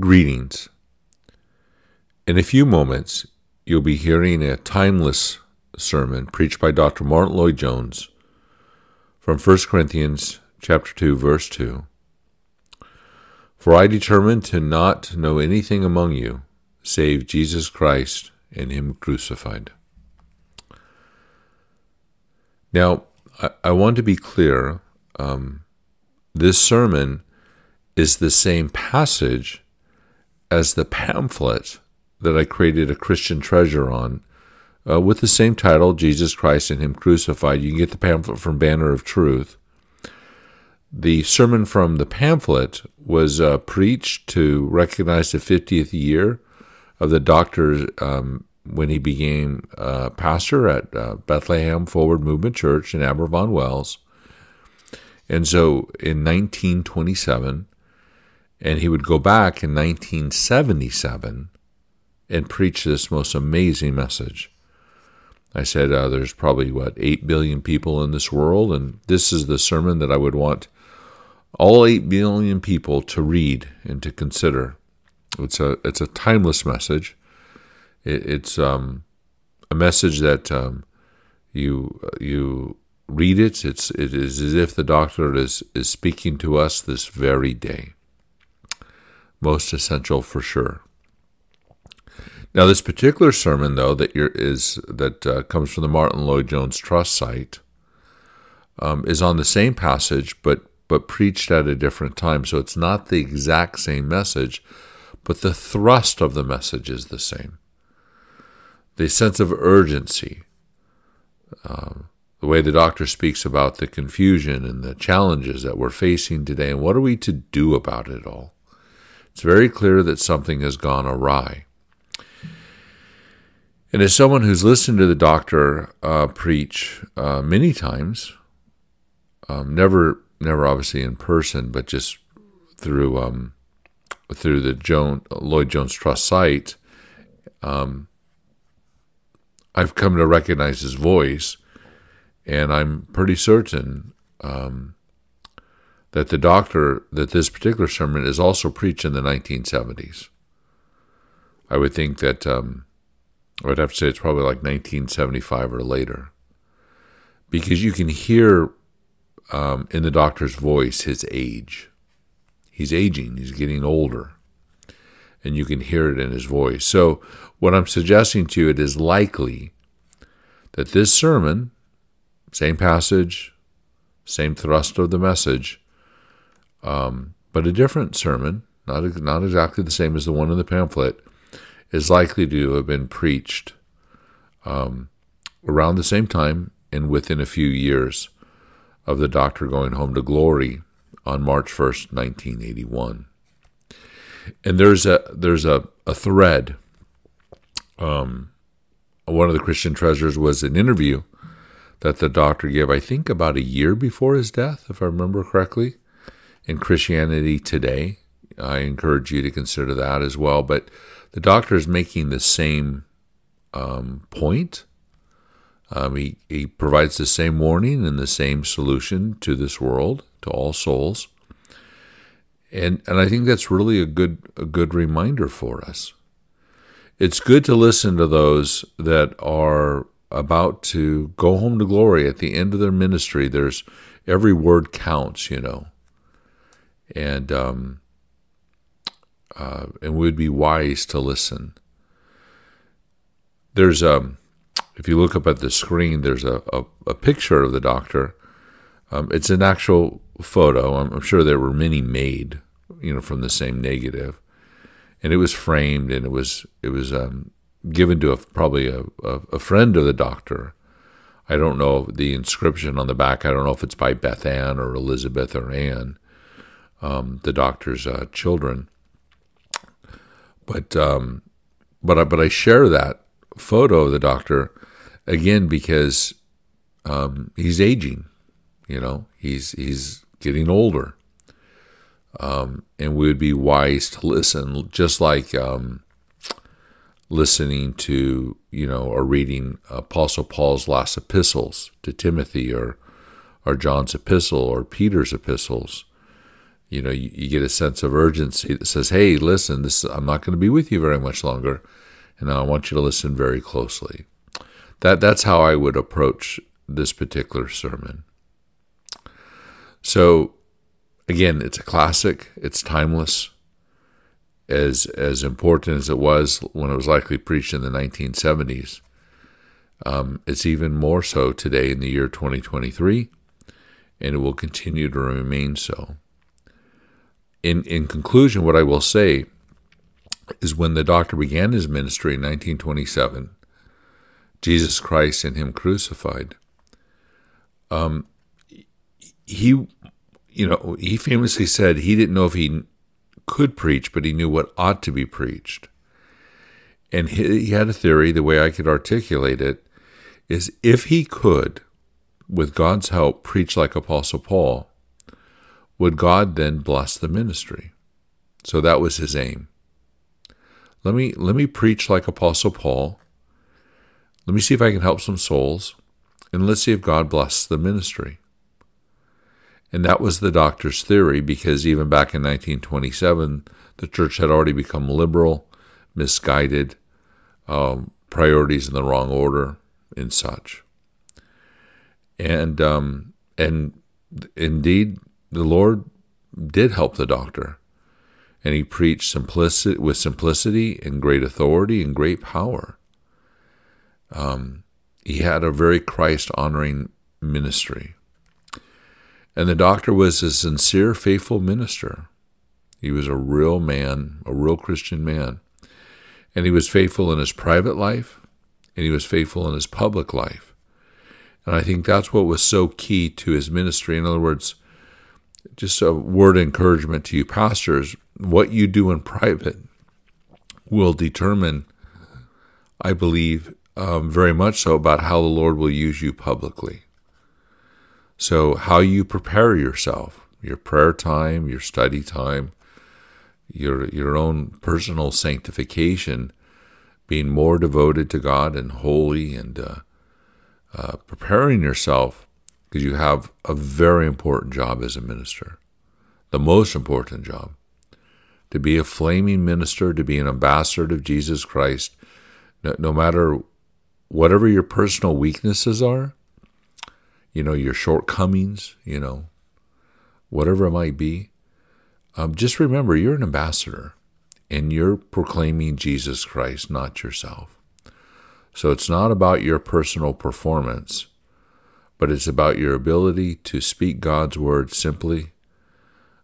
Greetings. In a few moments, you'll be hearing a timeless sermon preached by Dr. Martyn Lloyd-Jones from 1 Corinthians chapter 2 verse 2. For I determined to not know anything among you save Jesus Christ and him crucified. Now, I, I want to be clear. Um, this sermon is the same passage as the pamphlet that I created a Christian treasure on uh, with the same title, Jesus Christ and Him Crucified. You can get the pamphlet from Banner of Truth. The sermon from the pamphlet was uh, preached to recognize the 50th year of the doctor um, when he became uh, pastor at uh, Bethlehem Forward Movement Church in Aberavon Wales. And so in 1927, and he would go back in 1977 and preach this most amazing message. I said, uh, there's probably, what, 8 billion people in this world, and this is the sermon that I would want all 8 billion people to read and to consider. It's a, it's a timeless message. It, it's um, a message that um, you, you read it, it's, it is as if the doctor is, is speaking to us this very day. Most essential for sure. Now, this particular sermon, though, that is that uh, comes from the Martyn Lloyd-Jones Trust site, um, is on the same passage, but but preached at a different time. So it's not the exact same message, but the thrust of the message is the same. The sense of urgency, um, the way the doctor speaks about the confusion and the challenges that we're facing today, and what are we to do about it all? It's very clear that something has gone awry. And as someone who's listened to the doctor uh, preach uh, many times, um, never, never obviously in person, but just through um, through the Joan, Lloyd-Jones Trust site, um, I've come to recognize his voice, and I'm pretty certain um, that the doctor that this particular sermon is also preached in the 1970s. I would think that um, I would have to say it's probably like 1975 or later. Because you can hear um, in the doctor's voice his age. He's aging, he's getting older. And you can hear it in his voice. So, what I'm suggesting to you, it is likely that this sermon, same passage, same thrust of the message, um, but a different sermon, not, not exactly the same as the one in the pamphlet, is likely to have been preached um, around the same time and within a few years of the doctor going home to glory on March 1st, 1981. And there's a there's a, a thread. Um, one of the Christian treasures was an interview that the doctor gave, I think, about a year before his death, if I remember correctly, in Christianity Today. I encourage you to consider that as well. But the doctor is making the same um, point. Um, he, he provides the same warning and the same solution to this world, to all souls. And, and I think that's really a good, a good reminder for us. It's good to listen to those that are about to go home to glory at the end of their ministry. There's every word counts, you know. And um, uh, and would be wise to listen. There's a, um, if you look up at the screen, there's a, a, a picture of the doctor. Um, it's an actual photo. I'm, I'm, sure there were many made, you know, from the same negative. and it was framed and it was it was um, given to a, probably a, a friend of the doctor. I don't know the inscription on the back. I don't know if it's by Beth Ann or Elizabeth or Anne, um, the doctor's uh, children. But um, but I, but I share that photo of the doctor again because um, he's aging. You know, he's he's getting older, um, and we would be wise to listen, just like um, listening to you know or reading Apostle Paul's last epistles to Timothy or or John's epistle or Peter's epistles you know, you, you, get a sense of urgency that says, "Hey, listen, this I'm not going to be with you very much longer, and I want you to listen very closely." That that's how I would approach this particular sermon. So, again, it's a classic. It's timeless. As as important as it was when it was likely preached in the 1970s, um, it's even more so today in the year 2023, and it will continue to remain so. In in conclusion, what I will say is when the doctor began his ministry in 1927, Jesus Christ and Him crucified. Um, he, you know, he famously said he didn't know if he could preach, but he knew what ought to be preached. And he, he had a theory, the way I could articulate it, is if he could, with God's help, preach like Apostle Paul, would God then bless the ministry? So that was his aim. Let me let me preach like Apostle Paul let me see if I can help some souls, and let's see if God blesses the ministry. And that was the doctor's theory because even back in 1927, the church had already become liberal, misguided, um, priorities in the wrong order, and such. And um, and indeed, the Lord did help the doctor, and he preached simplicity with simplicity and great authority and great power. Um, he had a very Christ honoring ministry. And the doctor was a sincere, faithful minister. He was a real man, a real Christian man. And he was faithful in his private life, and he was faithful in his public life. And I think that's what was so key to his ministry. In other words, just a word of encouragement to you pastors what you do in private will determine, I believe, um, very much so about how the Lord will use you publicly. So, how you prepare yourself, your prayer time, your study time, your your own personal sanctification, being more devoted to God and holy, and uh, uh, preparing yourself because you have a very important job as a minister, the most important job, to be a flaming minister, to be an ambassador of Jesus Christ, no, no matter whatever your personal weaknesses are, you know, your shortcomings, you know, whatever it might be, um, just remember you're an ambassador and you're proclaiming Jesus Christ, not yourself. So it's not about your personal performance, but it's about your ability to speak God's word simply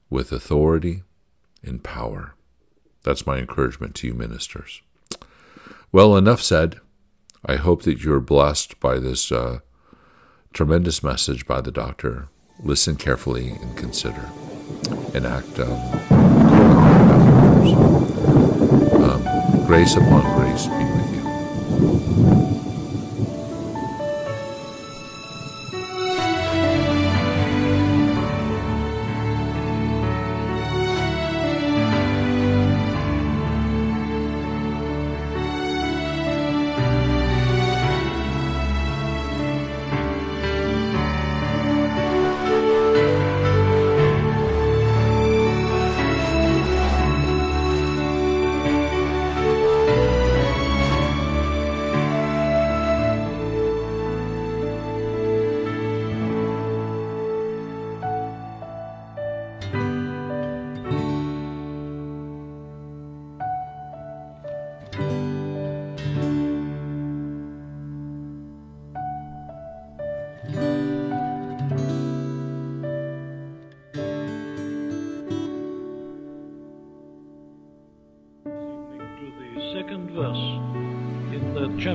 with authority and power. That's my encouragement to you, ministers. Well, enough said. I hope that you're blessed by this uh, tremendous message by the doctor. Listen carefully and consider and act um, um, grace upon grace be with you.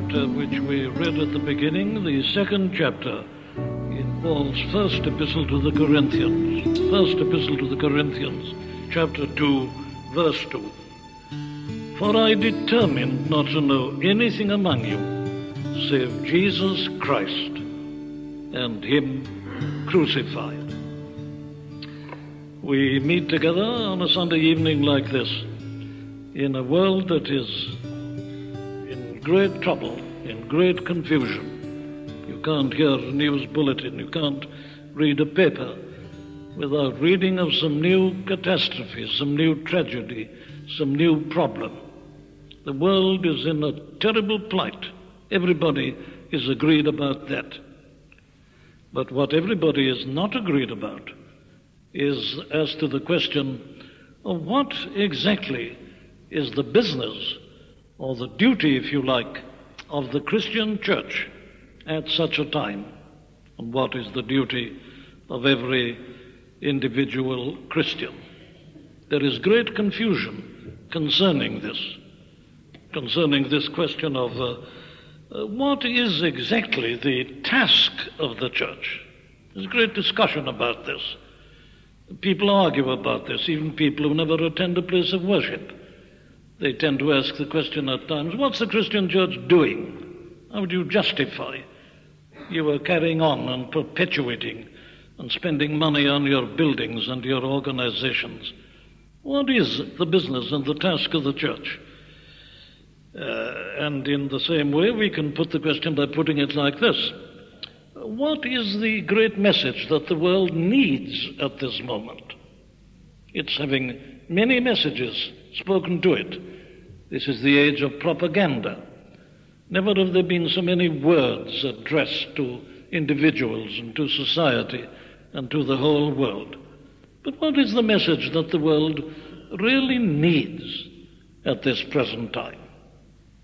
Chapter which we read at the beginning, the second chapter in Paul's first epistle to the Corinthians. First epistle to the Corinthians, chapter 2, verse 2. For I determined not to know anything among you save Jesus Christ and Him crucified. We meet together on a Sunday evening like this in a world that is great trouble, in great confusion. You can't hear a news bulletin, you can't read a paper. without reading of some new catastrophe, some new tragedy, some new problem. The world is in a terrible plight. Everybody is agreed about that. But what everybody is not agreed about is as to the question of what exactly is the business or the duty, if you like, of the Christian church at such a time, and what is the duty of every individual Christian. There is great confusion concerning this, concerning this question of uh, uh, what is exactly the task of the church. There's great discussion about this. People argue about this, even people who never attend a place of worship. They tend to ask the question at times what's the Christian church doing? How do you justify you are carrying on and perpetuating and spending money on your buildings and your organizations? What is the business and the task of the church? Uh, and in the same way, we can put the question by putting it like this What is the great message that the world needs at this moment? It's having many messages spoken to it. This is the age of propaganda. Never have there been so many words addressed to individuals and to society and to the whole world. But what is the message that the world really needs at this present time?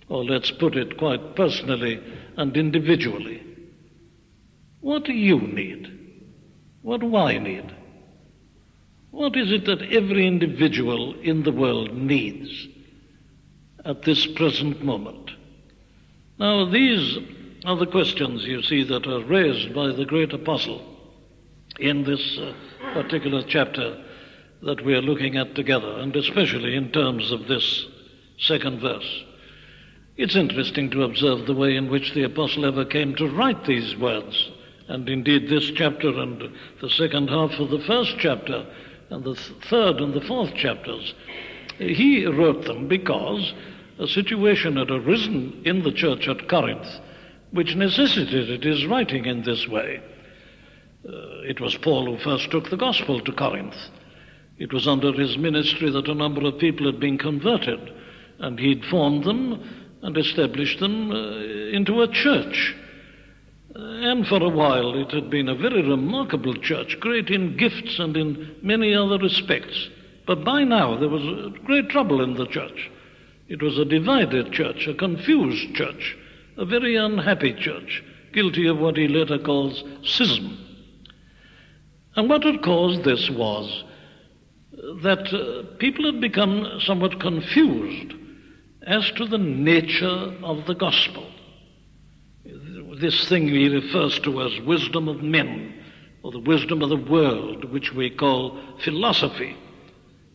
Or let's put it quite personally and individually. What do you need? What do I need? What is it that every individual in the world needs at this present moment? Now, these are the questions, you see, that are raised by the great apostle in this uh, particular chapter that we are looking at together, and especially in terms of this second verse. It's interesting to observe the way in which the apostle ever came to write these words, and indeed this chapter and the second half of the first chapter and the third and the fourth chapters. He wrote them because a situation had arisen in the church at Corinth which necessitated his writing in this way. Uh, it was Paul who first took the gospel to Corinth. It was under his ministry that a number of people had been converted, and he'd formed them and established them uh, into a church. And for a while it had been a very remarkable church, great in gifts and in many other respects. But by now there was great trouble in the church. It was a divided church, a confused church, a very unhappy church, guilty of what he later calls schism. And what had caused this was that uh, people had become somewhat confused as to the nature of the gospel. This thing he refers to as wisdom of men, or the wisdom of the world, which we call philosophy.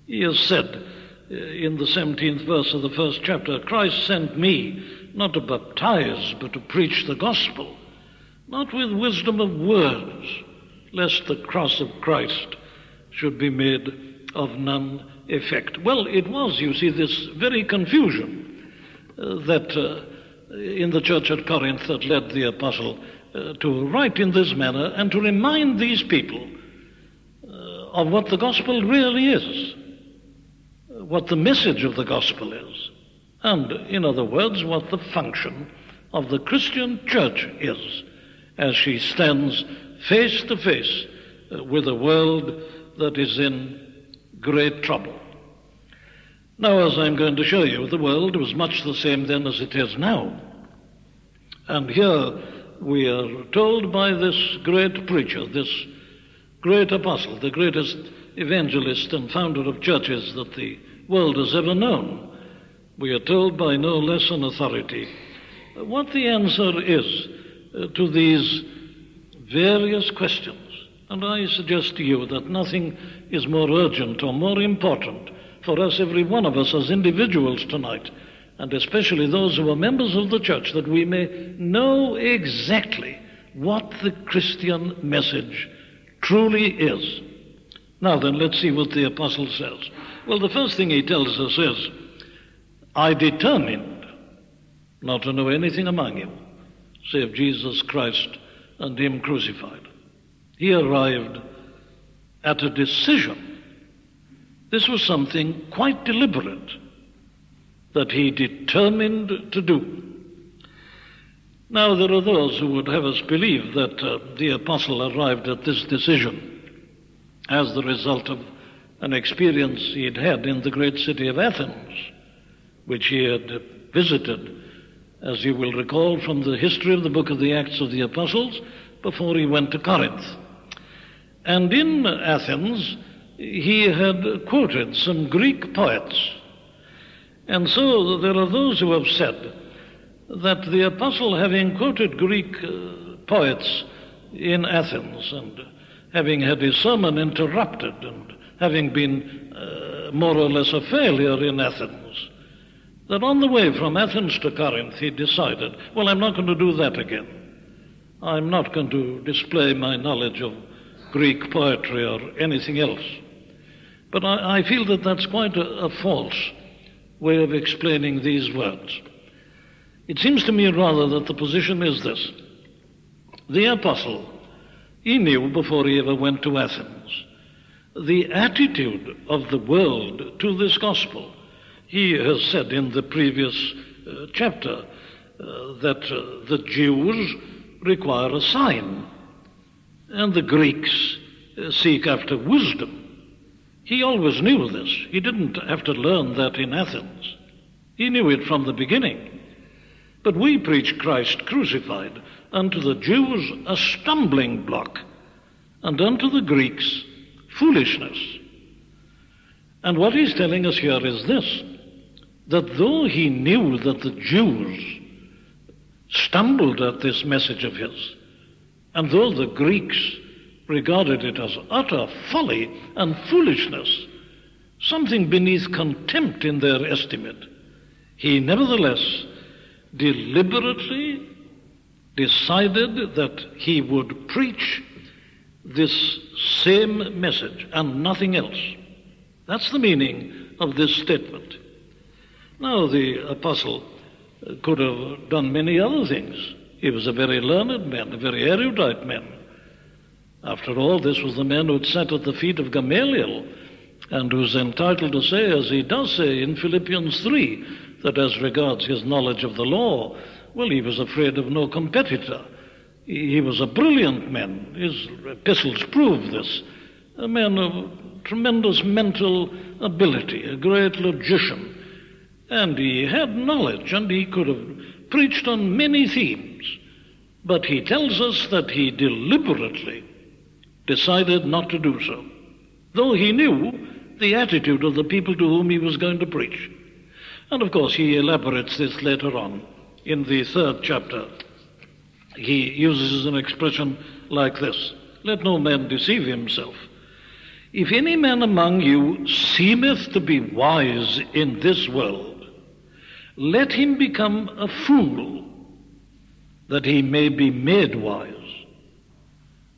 He has said uh, in the 17th verse of the first chapter Christ sent me not to baptize, but to preach the gospel, not with wisdom of words, lest the cross of Christ should be made of none effect. Well, it was, you see, this very confusion uh, that uh, in the church at Corinth that led the apostle uh, to write in this manner and to remind these people uh, of what the gospel really is, what the message of the gospel is, and, in other words, what the function of the Christian church is as she stands face to face uh, with a world that is in great trouble. Now, as I'm going to show you, the world was much the same then as it is now. And here we are told by this great preacher, this great apostle, the greatest evangelist and founder of churches that the world has ever known, we are told by no less an authority what the answer is uh, to these various questions. And I suggest to you that nothing is more urgent or more important for us, every one of us, as individuals tonight, and especially those who are members of the church, that we may know exactly what the Christian message truly is. Now then, let's see what the apostle says. Well, the first thing he tells us is, I determined not to know anything among you save Jesus Christ and Him crucified. He arrived at a decision. This was something quite deliberate that he determined to do. Now, there are those who would have us believe that uh, the apostle arrived at this decision as the result of an experience he had had in the great city of Athens, which he had visited, as you will recall from the history of the book of the Acts of the Apostles, before he went to Corinth. And in Athens, he had quoted some Greek poets. And so there are those who have said that the apostle, having quoted Greek uh, poets in Athens and having had his sermon interrupted and having been uh, more or less a failure in Athens, that on the way from Athens to Corinth he decided, well, I'm not going to do that again. I'm not going to display my knowledge of Greek poetry or anything else. But I, I feel that that's quite a, a false way of explaining these words. It seems to me rather that the position is this. The apostle, he knew before he ever went to Athens the attitude of the world to this gospel. He has said in the previous uh, chapter uh, that uh, the Jews require a sign and the Greeks uh, seek after wisdom. He always knew this. He didn't have to learn that in Athens. He knew it from the beginning. But we preach Christ crucified, unto the Jews a stumbling block, and unto the Greeks foolishness. And what he's telling us here is this that though he knew that the Jews stumbled at this message of his, and though the Greeks regarded it as utter folly and foolishness, something beneath contempt in their estimate, he nevertheless deliberately decided that he would preach this same message and nothing else. That's the meaning of this statement. Now, the apostle could have done many other things. He was a very learned man, a very erudite man. After all, this was the man who'd sat at the feet of Gamaliel and who's entitled to say, as he does say in Philippians 3, that as regards his knowledge of the law, well, he was afraid of no competitor. He was a brilliant man. His epistles prove this. A man of tremendous mental ability, a great logician. And he had knowledge, and he could have preached on many themes. But he tells us that he deliberately decided not to do so, though he knew the attitude of the people to whom he was going to preach. And of course, he elaborates this later on in the third chapter he uses an expression like this Let no man deceive himself. If any man among you seemeth to be wise in this world, let him become a fool, that he may be made wise.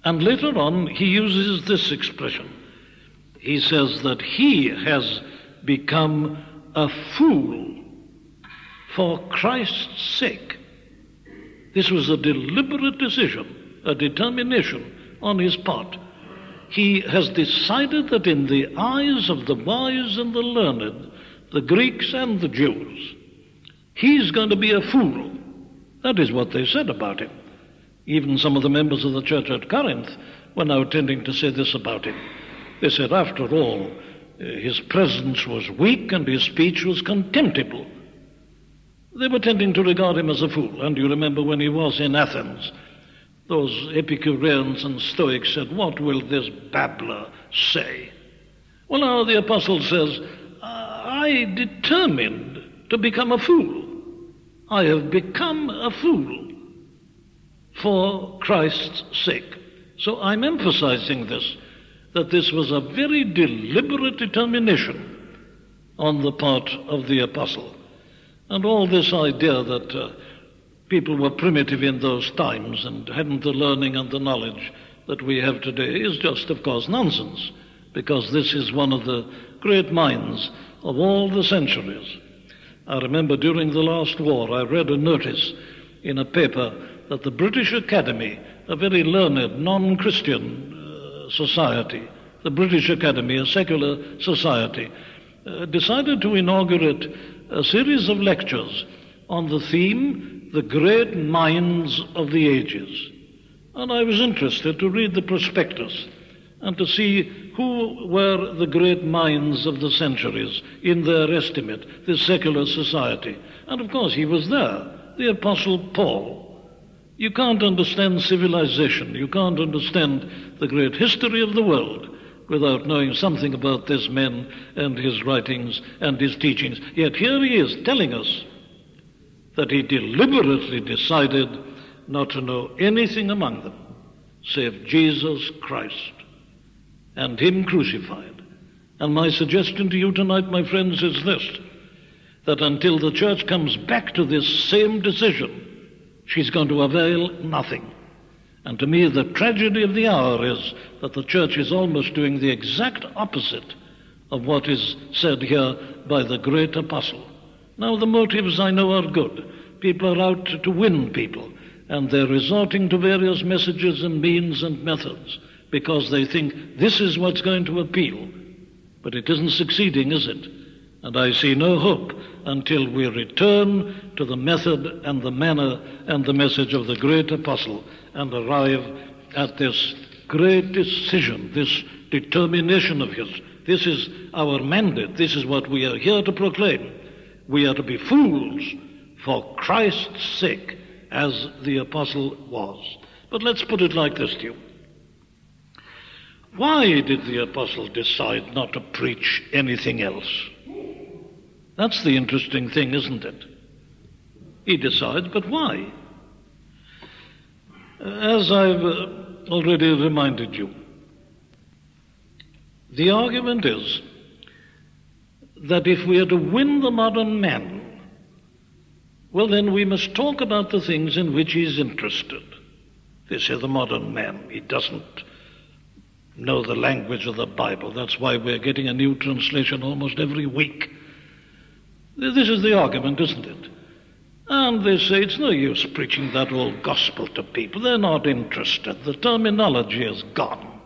And later on, he uses this expression. He says that he has become a fool for Christ's sake. This was a deliberate decision, a determination on his part. He has decided that in the eyes of the wise and the learned, the Greeks and the Jews, he's going to be a fool. That is what they said about him. Even some of the members of the church at Corinth were now tending to say this about him. They said, after all, eh, his presence was weak and his speech was contemptible. They were tending to regard him as a fool. And you remember when he was in Athens, those Epicureans and Stoics said, What will this babbler say? Well, now the apostle says, I determined to become a fool. I have become a fool for Christ's sake. So I'm emphasizing this, that this was a very deliberate determination on the part of the apostle. And all this idea that uh, people were primitive in those times and hadn't the learning and the knowledge that we have today is just, of course, nonsense, because this is one of the great minds of all the centuries. I remember during the last war, I read a notice in a paper that the British Academy, a very learned, non Christian uh, society, the British Academy, a secular society, uh, decided to inaugurate a series of lectures on the theme, The Great Minds of the Ages. And I was interested to read the prospectus and to see who were the great minds of the centuries in their estimate, this secular society. And of course, he was there, the Apostle Paul. You can't understand civilization, you can't understand the great history of the world without knowing something about this man and his writings and his teachings. Yet here he is telling us that he deliberately decided not to know anything among them save Jesus Christ and Him crucified. And my suggestion to you tonight, my friends, is this that until the church comes back to this same decision, she's going to avail nothing. And to me, the tragedy of the hour is that the church is almost doing the exact opposite of what is said here by the great apostle. Now, the motives I know are good. People are out to win people, and they're resorting to various messages and means and methods because they think this is what's going to appeal. But it isn't succeeding, is it? And I see no hope until we return to the method and the manner and the message of the great apostle and arrive at this great decision, this determination of his. This is our mandate. This is what we are here to proclaim. We are to be fools for Christ's sake, as the apostle was. But let's put it like this to you. Why did the apostle decide not to preach anything else? That's the interesting thing, isn't it? He decides, but why? As I've uh, already reminded you, the argument is that if we are to win the modern man, well, then we must talk about the things in which he's interested. This is the modern man. He doesn't know the language of the Bible. That's why we're getting a new translation almost every week. This is the argument, isn't it? And they say it's no use preaching that old gospel to people. They're not interested. The terminology is gone.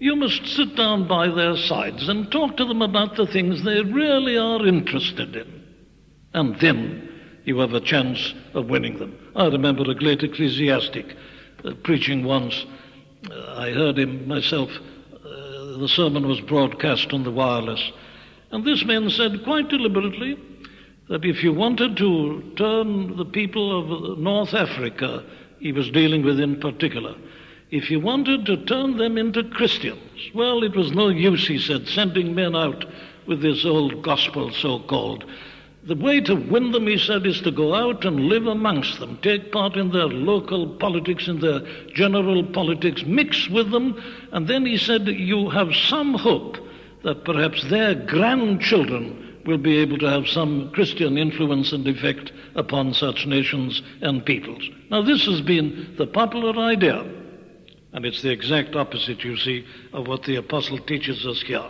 You must sit down by their sides and talk to them about the things they really are interested in. And then you have a chance of winning them. I remember a great ecclesiastic uh, preaching once. Uh, I heard him myself. Uh, the sermon was broadcast on the wireless. And this man said quite deliberately that if you wanted to turn the people of North Africa, he was dealing with in particular, if you wanted to turn them into Christians, well, it was no use, he said, sending men out with this old gospel so called. The way to win them, he said, is to go out and live amongst them, take part in their local politics, in their general politics, mix with them, and then he said, you have some hope that perhaps their grandchildren will be able to have some Christian influence and effect upon such nations and peoples. Now, this has been the popular idea, and it's the exact opposite, you see, of what the apostle teaches us here.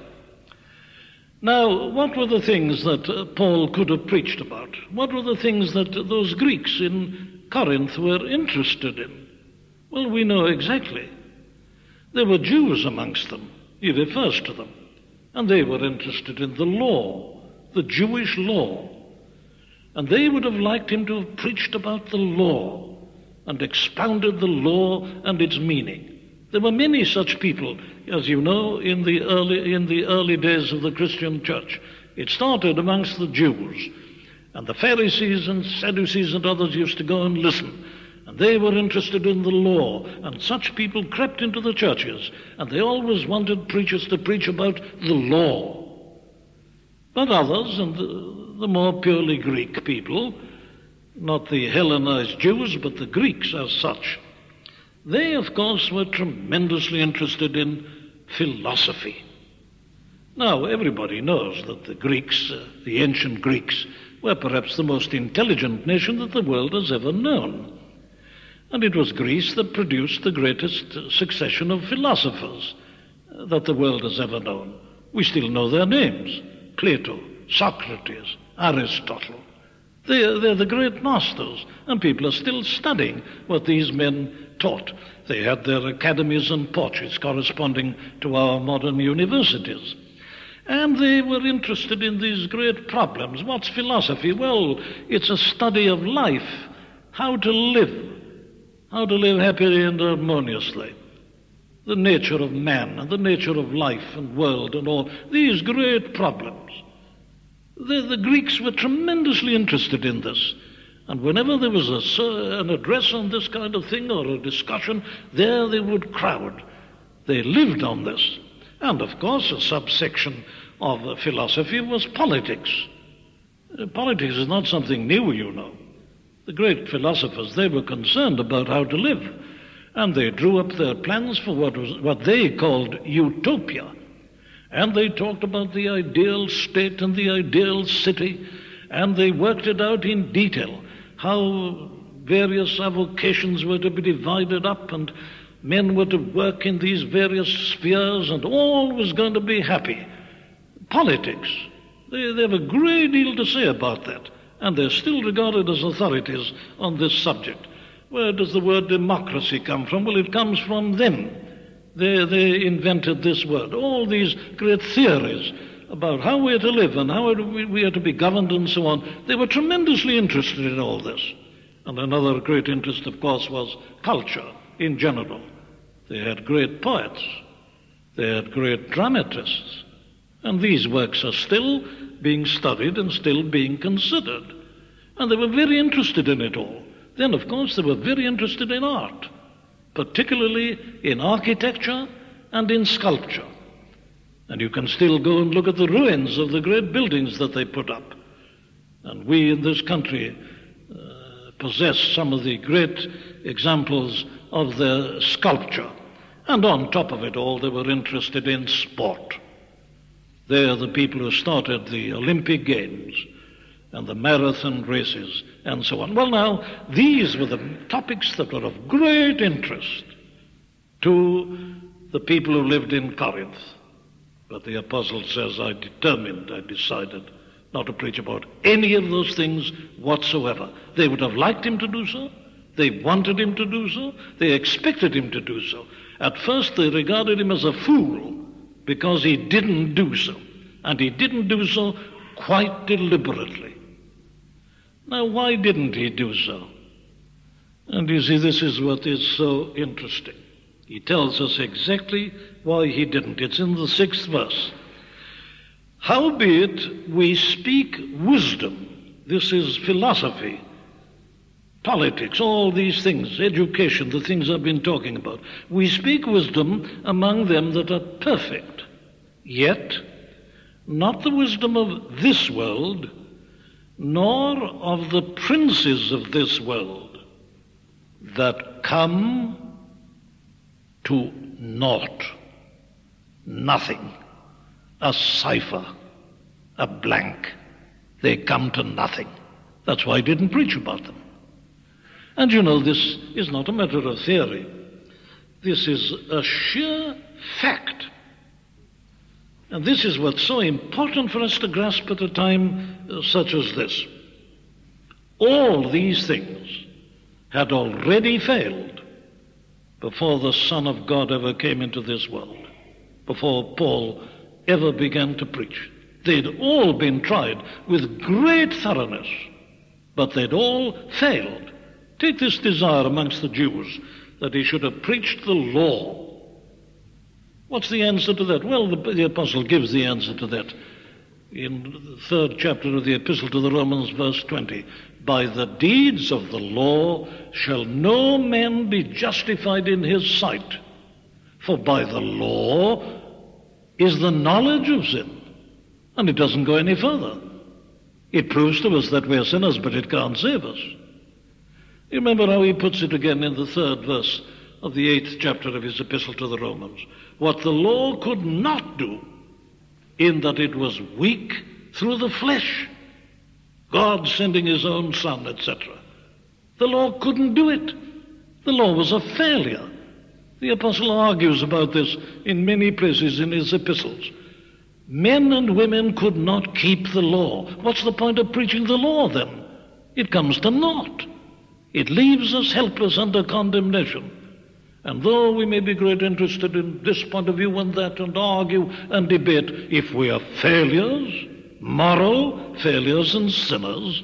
Now, what were the things that uh, Paul could have preached about? What were the things that those Greeks in Corinth were interested in? Well, we know exactly. There were Jews amongst them. He refers to them. And they were interested in the law, the Jewish law. And they would have liked him to have preached about the law and expounded the law and its meaning. There were many such people, as you know, in the early, in the early days of the Christian church. It started amongst the Jews, and the Pharisees and Sadducees and others used to go and listen. And they were interested in the law, and such people crept into the churches, and they always wanted preachers to preach about the law. But others, and the, the more purely Greek people, not the Hellenized Jews, but the Greeks as such, they, of course, were tremendously interested in philosophy. Now, everybody knows that the Greeks, uh, the ancient Greeks, were perhaps the most intelligent nation that the world has ever known. And it was Greece that produced the greatest succession of philosophers uh, that the world has ever known. We still know their names Plato, Socrates, Aristotle. They're, they're the great masters, and people are still studying what these men taught. They had their academies and porches corresponding to our modern universities. And they were interested in these great problems. What's philosophy? Well, it's a study of life, how to live, how to live happily and harmoniously. The nature of man and the nature of life and world and all these great problems. The, the Greeks were tremendously interested in this. And whenever there was a, an address on this kind of thing or a discussion, there they would crowd. They lived on this. And of course, a subsection of philosophy was politics. Uh, politics is not something new, you know. The great philosophers, they were concerned about how to live. And they drew up their plans for what, was, what they called utopia. And they talked about the ideal state and the ideal city, and they worked it out in detail how various avocations were to be divided up, and men were to work in these various spheres, and all was going to be happy. Politics, they, they have a great deal to say about that, and they're still regarded as authorities on this subject. Where does the word democracy come from? Well, it comes from them. They, they invented this word. All these great theories about how we're to live and how we are to be governed and so on, they were tremendously interested in all this. And another great interest, of course, was culture in general. They had great poets, they had great dramatists, and these works are still being studied and still being considered. And they were very interested in it all. Then, of course, they were very interested in art particularly in architecture and in sculpture. And you can still go and look at the ruins of the great buildings that they put up. And we in this country uh, possess some of the great examples of their sculpture. And on top of it all, they were interested in sport. They are the people who started the Olympic Games and the marathon races and so on. Well, now, these were the topics that were of great interest to the people who lived in Corinth. But the apostle says, I determined, I decided not to preach about any of those things whatsoever. They would have liked him to do so. They wanted him to do so. They expected him to do so. At first, they regarded him as a fool because he didn't do so. And he didn't do so quite deliberately. Now, why didn't he do so? And you see, this is what is so interesting. He tells us exactly why he didn't. It's in the sixth verse. Howbeit we speak wisdom. This is philosophy, politics, all these things, education, the things I've been talking about. We speak wisdom among them that are perfect, yet not the wisdom of this world nor of the princes of this world that come to naught, nothing, a cipher, a blank. They come to nothing. That's why I didn't preach about them. And you know, this is not a matter of theory. This is a sheer fact. And this is what's so important for us to grasp at a time uh, such as this. All these things had already failed before the Son of God ever came into this world, before Paul ever began to preach. They'd all been tried with great thoroughness, but they'd all failed. Take this desire amongst the Jews that he should have preached the law What's the answer to that? Well, the, the apostle gives the answer to that in the third chapter of the epistle to the Romans, verse 20. By the deeds of the law shall no man be justified in his sight, for by the law is the knowledge of sin. And it doesn't go any further. It proves to us that we're sinners, but it can't save us. You remember how he puts it again in the third verse of the eighth chapter of his epistle to the Romans what the law could not do, in that it was weak through the flesh. God sending his own Son, etc. The law couldn't do it. The law was a failure. The apostle argues about this in many places in his epistles. Men and women could not keep the law. What's the point of preaching the law then? It comes to naught. It leaves us helpless under condemnation. And though we may be great interested in this point of view and that and argue and debate, if we are failures, moral failures and sinners,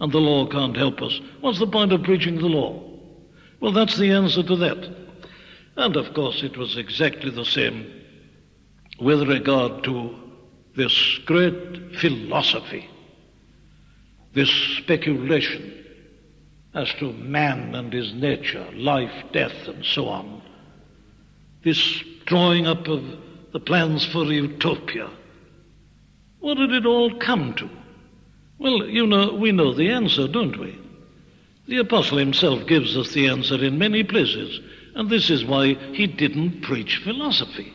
and the law can't help us, what's the point of preaching the law? Well, that's the answer to that. And of course, it was exactly the same with regard to this great philosophy, this speculation as to man and his nature, life, death, and so on. This drawing up of the plans for utopia. What did it all come to? Well, you know, we know the answer, don't we? The apostle himself gives us the answer in many places, and this is why he didn't preach philosophy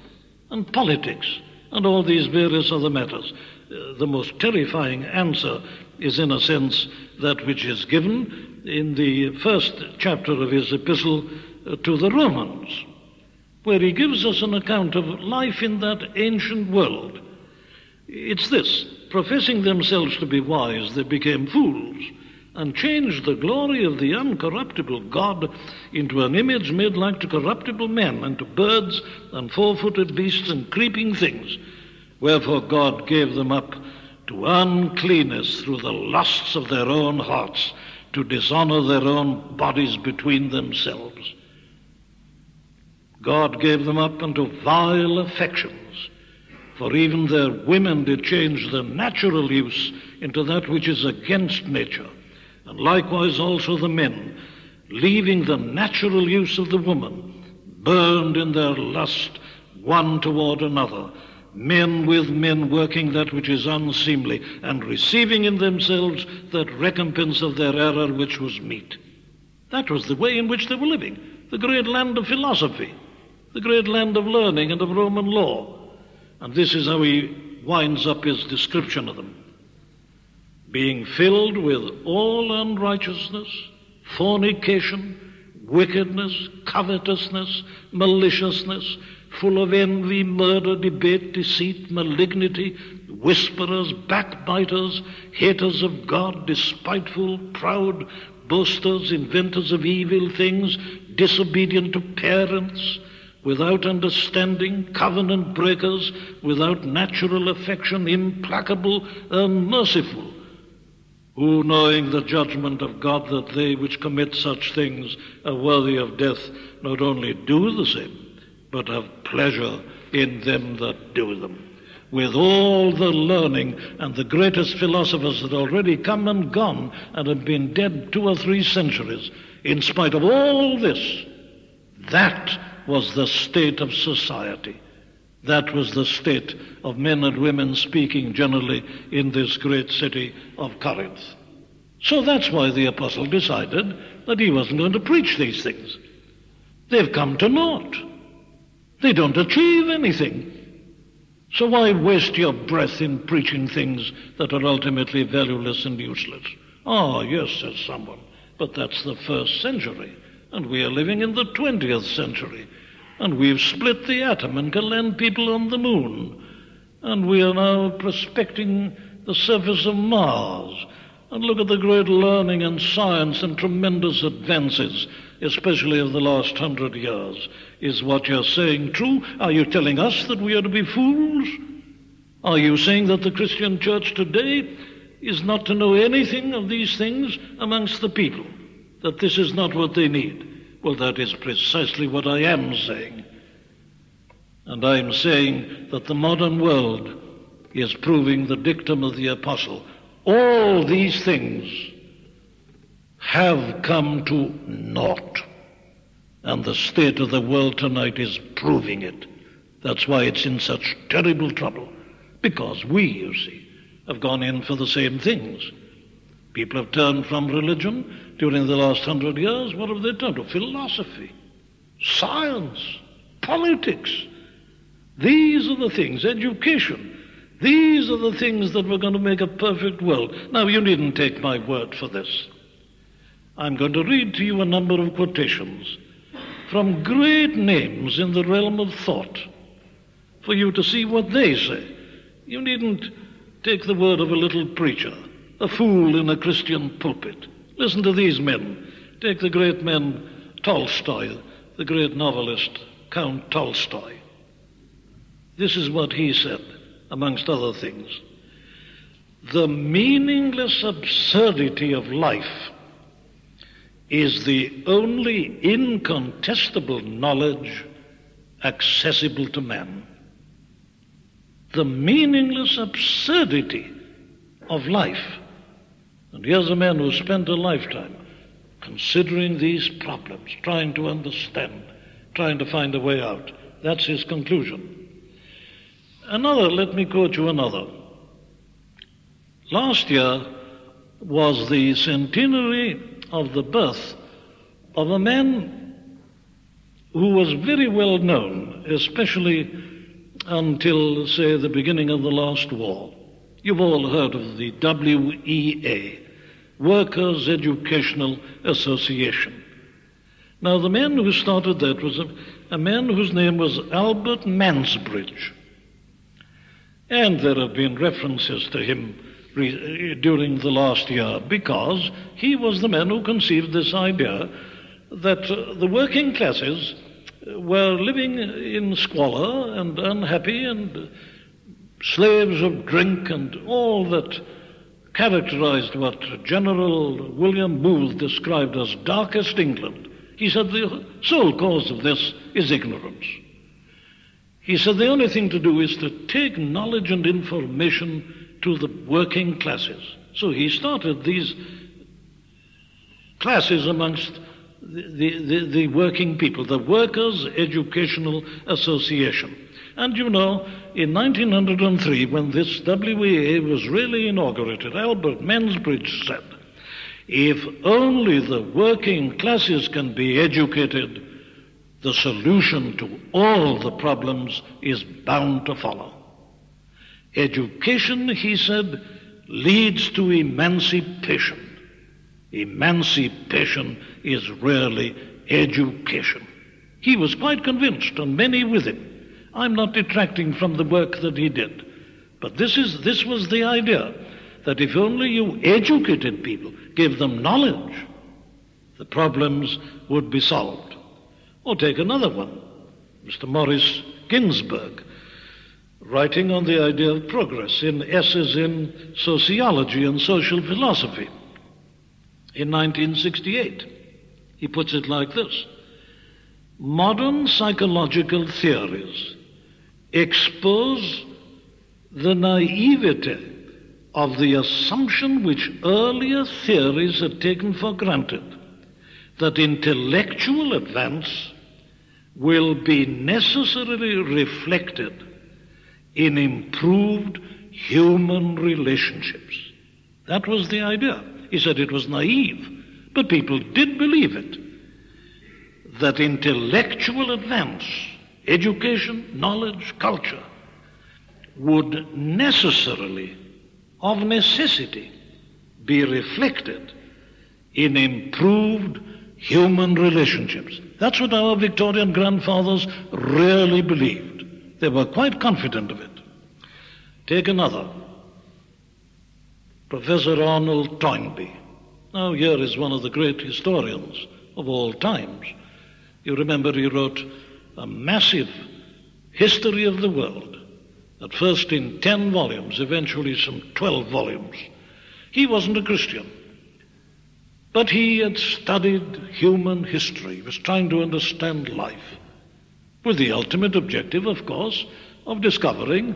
and politics and all these various other matters. Uh, the most terrifying answer is, in a sense, that which is given in the first chapter of his epistle uh, to the Romans, where he gives us an account of life in that ancient world. It's this professing themselves to be wise, they became fools and changed the glory of the uncorruptible God into an image made like to corruptible men, and to birds and four footed beasts and creeping things. Wherefore God gave them up to uncleanness through the lusts of their own hearts, to dishonor their own bodies between themselves. God gave them up unto vile affections, for even their women did change the natural use into that which is against nature, and likewise also the men, leaving the natural use of the woman, burned in their lust one toward another men with men working that which is unseemly, and receiving in themselves that recompense of their error which was meet. That was the way in which they were living, the great land of philosophy, the great land of learning and of Roman law. And this is how he winds up his description of them. Being filled with all unrighteousness, fornication, wickedness, covetousness, maliciousness, full of envy, murder, debate, deceit, malignity, whisperers, backbiters, haters of God, despiteful, proud, boasters, inventors of evil things, disobedient to parents, without understanding, covenant breakers, without natural affection, implacable, unmerciful, who, knowing the judgment of God that they which commit such things are worthy of death, not only do the same, but have pleasure in them that do them. With all the learning and the greatest philosophers that already come and gone and have been dead two or three centuries, in spite of all this, that was the state of society. That was the state of men and women speaking generally in this great city of Corinth. So that's why the apostle decided that he wasn't going to preach these things. They've come to naught. They don't achieve anything. So why waste your breath in preaching things that are ultimately valueless and useless? Ah, oh, yes, says someone, but that's the first century, and we are living in the 20th century, and we've split the atom and can land people on the moon, and we are now prospecting the surface of Mars, and look at the great learning and science and tremendous advances, especially of the last hundred years. Is what you're saying true? Are you telling us that we are to be fools? Are you saying that the Christian church today is not to know anything of these things amongst the people? That this is not what they need? Well, that is precisely what I am saying. And I'm saying that the modern world is proving the dictum of the apostle. All these things have come to naught. And the state of the world tonight is proving it. That's why it's in such terrible trouble. Because we, you see, have gone in for the same things. People have turned from religion during the last hundred years. What have they turned to? Philosophy, science, politics. These are the things, education. These are the things that were going to make a perfect world. Now, you needn't take my word for this. I'm going to read to you a number of quotations from great names in the realm of thought for you to see what they say. You needn't take the word of a little preacher, a fool in a Christian pulpit. Listen to these men. Take the great men, Tolstoy, the great novelist, Count Tolstoy. This is what he said, amongst other things. The meaningless absurdity of life is the only incontestable knowledge accessible to man. The meaningless absurdity of life. And here's a man who spent a lifetime considering these problems, trying to understand, trying to find a way out. That's his conclusion. Another, let me quote you another. Last year was the centenary of the birth of a man who was very well known, especially until, say, the beginning of the last war. You've all heard of the WEA, Workers' Educational Association. Now, the man who started that was a, a man whose name was Albert Mansbridge. And there have been references to him during the last year because he was the man who conceived this idea that uh, the working classes were living in squalor and unhappy and slaves of drink and all that characterized what General William Booth described as darkest England. He said the sole cause of this is ignorance. He said the only thing to do is to take knowledge and information to the working classes. So he started these classes amongst the, the, the, working people, the Workers' Educational Association. And you know, in 1903, when this WEA was really inaugurated, Albert Mansbridge said, if only the working classes can be educated, the solution to all the problems is bound to follow. Education, he said, leads to emancipation. Emancipation is rarely education. He was quite convinced, and many with him. I'm not detracting from the work that he did. But this, is, this was the idea that if only you educated people, gave them knowledge, the problems would be solved. Or take another one, Mr. Maurice Ginsberg, writing on the idea of progress in essays in sociology and social philosophy in 1968. He puts it like this Modern psychological theories expose the naivete of the assumption which earlier theories had taken for granted that intellectual advance will be necessarily reflected in improved human relationships. That was the idea. He said it was naive, but people did believe it. That intellectual advance, education, knowledge, culture, would necessarily, of necessity, be reflected in improved human relationships. That's what our Victorian grandfathers really believed. They were quite confident of it. Take another. Professor Arnold Toynbee. Now, here is one of the great historians of all times. You remember he wrote a massive history of the world, at first in 10 volumes, eventually some 12 volumes. He wasn't a Christian. But he had studied human history, he was trying to understand life, with the ultimate objective, of course, of discovering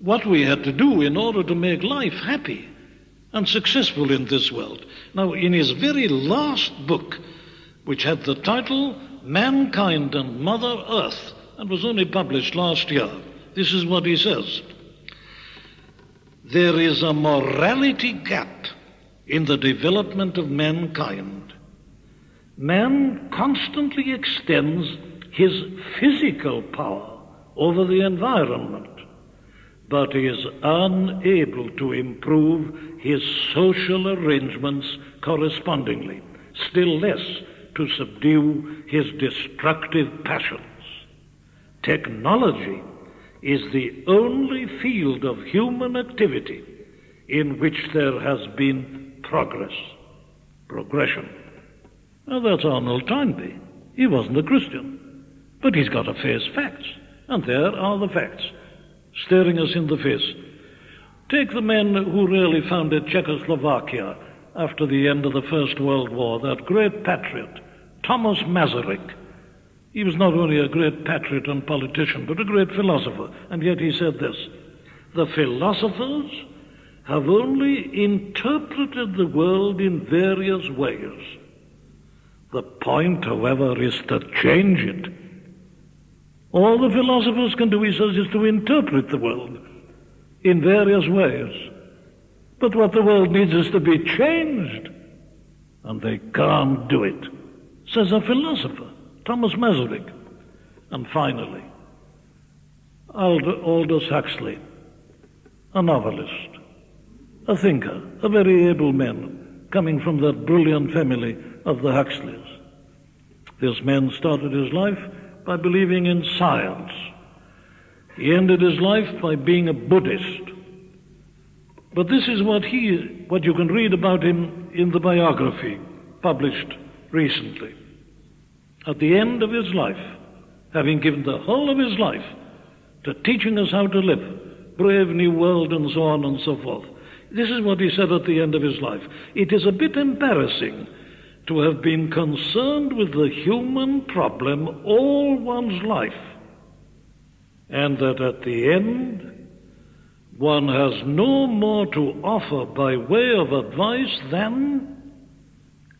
what we had to do in order to make life happy and successful in this world. Now, in his very last book, which had the title Mankind and Mother Earth, and was only published last year, this is what he says There is a morality gap in the development of mankind. Man constantly extends his physical power over the environment, but is unable to improve his social arrangements correspondingly, still less to subdue his destructive passions. Technology is the only field of human activity in which there has been progress. progression. Now, that's Arnold Toynbee. He wasn't a Christian, but he's got to face facts. And there are the facts, staring us in the face. Take the men who really founded Czechoslovakia after the end of the First World War, that great patriot, Thomas Masaryk. He was not only a great patriot and politician, but a great philosopher. And yet he said this The philosophers have only interpreted the world in various ways. The point, however, is to change it. All the philosophers can do, he says, is to interpret the world in various ways. But what the world needs is to be changed. And they can't do it, says a philosopher, Thomas Masaryk. And finally, Aldous Huxley, a novelist, a thinker, a very able man, coming from that brilliant family of the Huxleys. This man started his life by believing in science. He ended his life by being a Buddhist. But this is what he, what you can read about him in the biography published recently. At the end of his life, having given the whole of his life to teaching us how to live, brave new world and so on and so forth. This is what he said at the end of his life. It is a bit embarrassing to have been concerned with the human problem all one's life, and that at the end one has no more to offer by way of advice than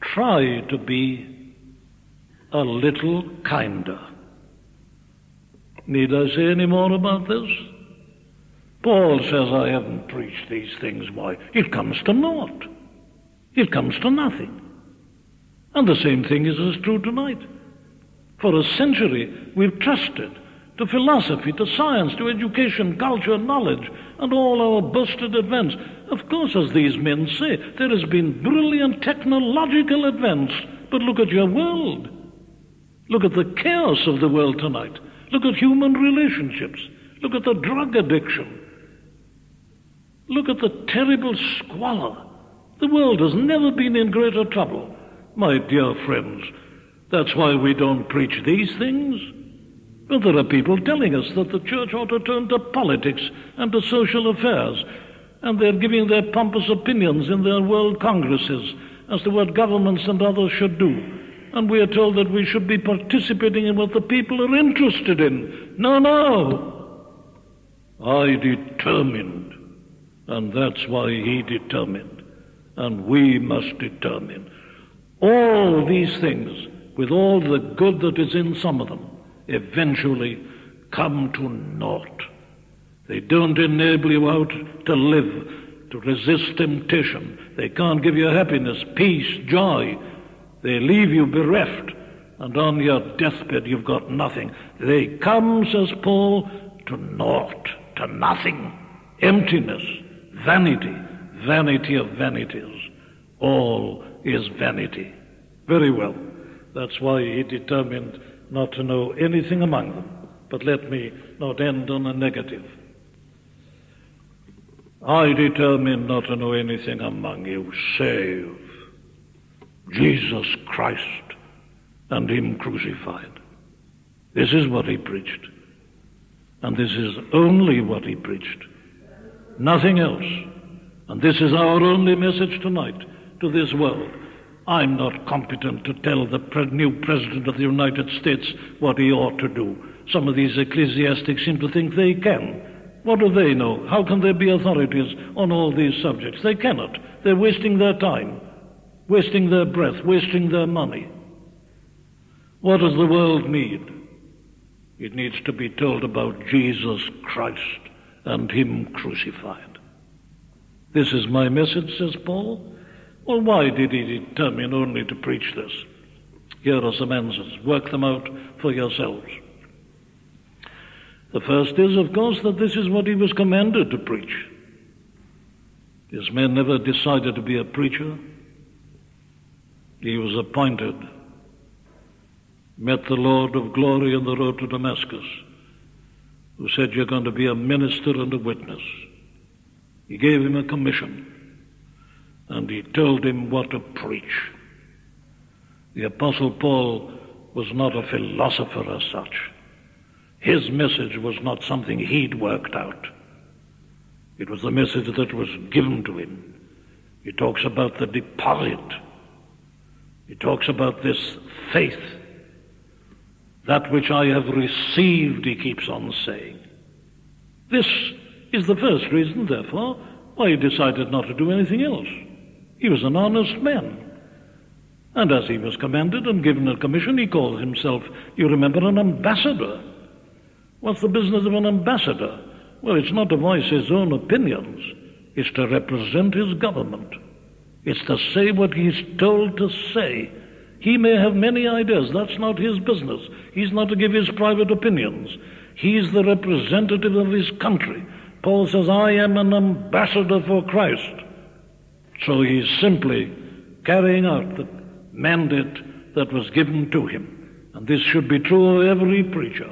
try to be a little kinder. Need I say any more about this? Paul says, I haven't preached these things. Why? It comes to naught. It comes to nothing. And the same thing is as true tonight. For a century, we've trusted to philosophy, to science, to education, culture, knowledge, and all our boasted advance. Of course, as these men say, there has been brilliant technological advance, but look at your world. Look at the chaos of the world tonight. Look at human relationships. Look at the drug addiction. Look at the terrible squalor. The world has never been in greater trouble. My dear friends, that's why we don't preach these things. But there are people telling us that the church ought to turn to politics and to social affairs, and they're giving their pompous opinions in their world congresses as to what governments and others should do. And we are told that we should be participating in what the people are interested in. No, no. I determined, and that's why he determined, and we must determine. All these things, with all the good that is in some of them, eventually come to naught. They don't enable you out to live, to resist temptation. They can't give you happiness, peace, joy. They leave you bereft, and on your deathbed you've got nothing. They come, says Paul, to naught, to nothing, emptiness, vanity, vanity of vanities. All is vanity. Very well. That's why he determined not to know anything among them. But let me not end on a negative. I determined not to know anything among you save Jesus Christ and Him crucified. This is what He preached. And this is only what He preached. Nothing else. And this is our only message tonight to this world. I'm not competent to tell the pre- new President of the United States what he ought to do. Some of these ecclesiastics seem to think they can. What do they know? How can they be authorities on all these subjects? They cannot. They're wasting their time, wasting their breath, wasting their money. What does the world need? It needs to be told about Jesus Christ and Him crucified. This is my message, says Paul. Well, why did he determine only to preach this? Here are some answers. Work them out for yourselves. The first is, of course, that this is what he was commanded to preach. This man never decided to be a preacher. He was appointed, met the Lord of glory on the road to Damascus, who said, You're going to be a minister and a witness. He gave him a commission and he told him what to preach. The Apostle Paul was not a philosopher as such. His message was not something he'd worked out. It was the message that was given to him. He talks about the deposit. He talks about this faith. That which I have received, he keeps on saying. This is the first reason, therefore, why he decided not to do anything else. He was an honest man. And as he was commanded and given a commission, he called himself, you remember, an ambassador. What's the business of an ambassador? Well, it's not to voice his own opinions, it's to represent his government. It's to say what he's told to say. He may have many ideas. That's not his business. He's not to give his private opinions. He's the representative of his country. Paul says, I am an ambassador for Christ. So he's simply carrying out the mandate that was given to him. And this should be true of every preacher.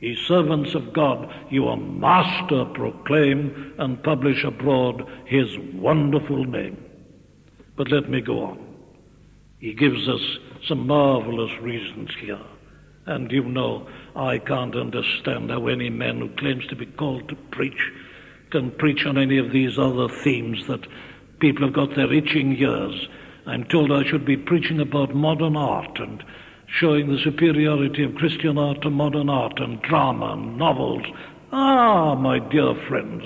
Ye servants of God, your master proclaim and publish abroad his wonderful name. But let me go on. He gives us some marvelous reasons here. And you know, I can't understand how any man who claims to be called to preach can preach on any of these other themes that people have got their itching ears. I'm told I should be preaching about modern art and showing the superiority of Christian art to modern art and drama and novels. Ah, my dear friends,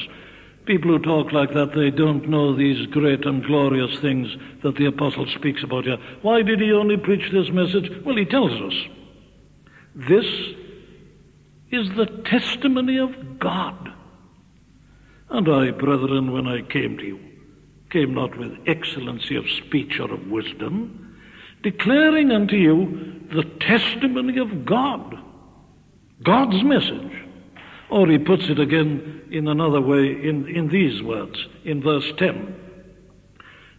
people who talk like that, they don't know these great and glorious things that the apostle speaks about here. Why did he only preach this message? Well, he tells us. This is the testimony of God. And I, brethren, when I came to you, came not with excellency of speech or of wisdom, declaring unto you the testimony of God, God's message. Or he puts it again in another way in, in these words, in verse 10.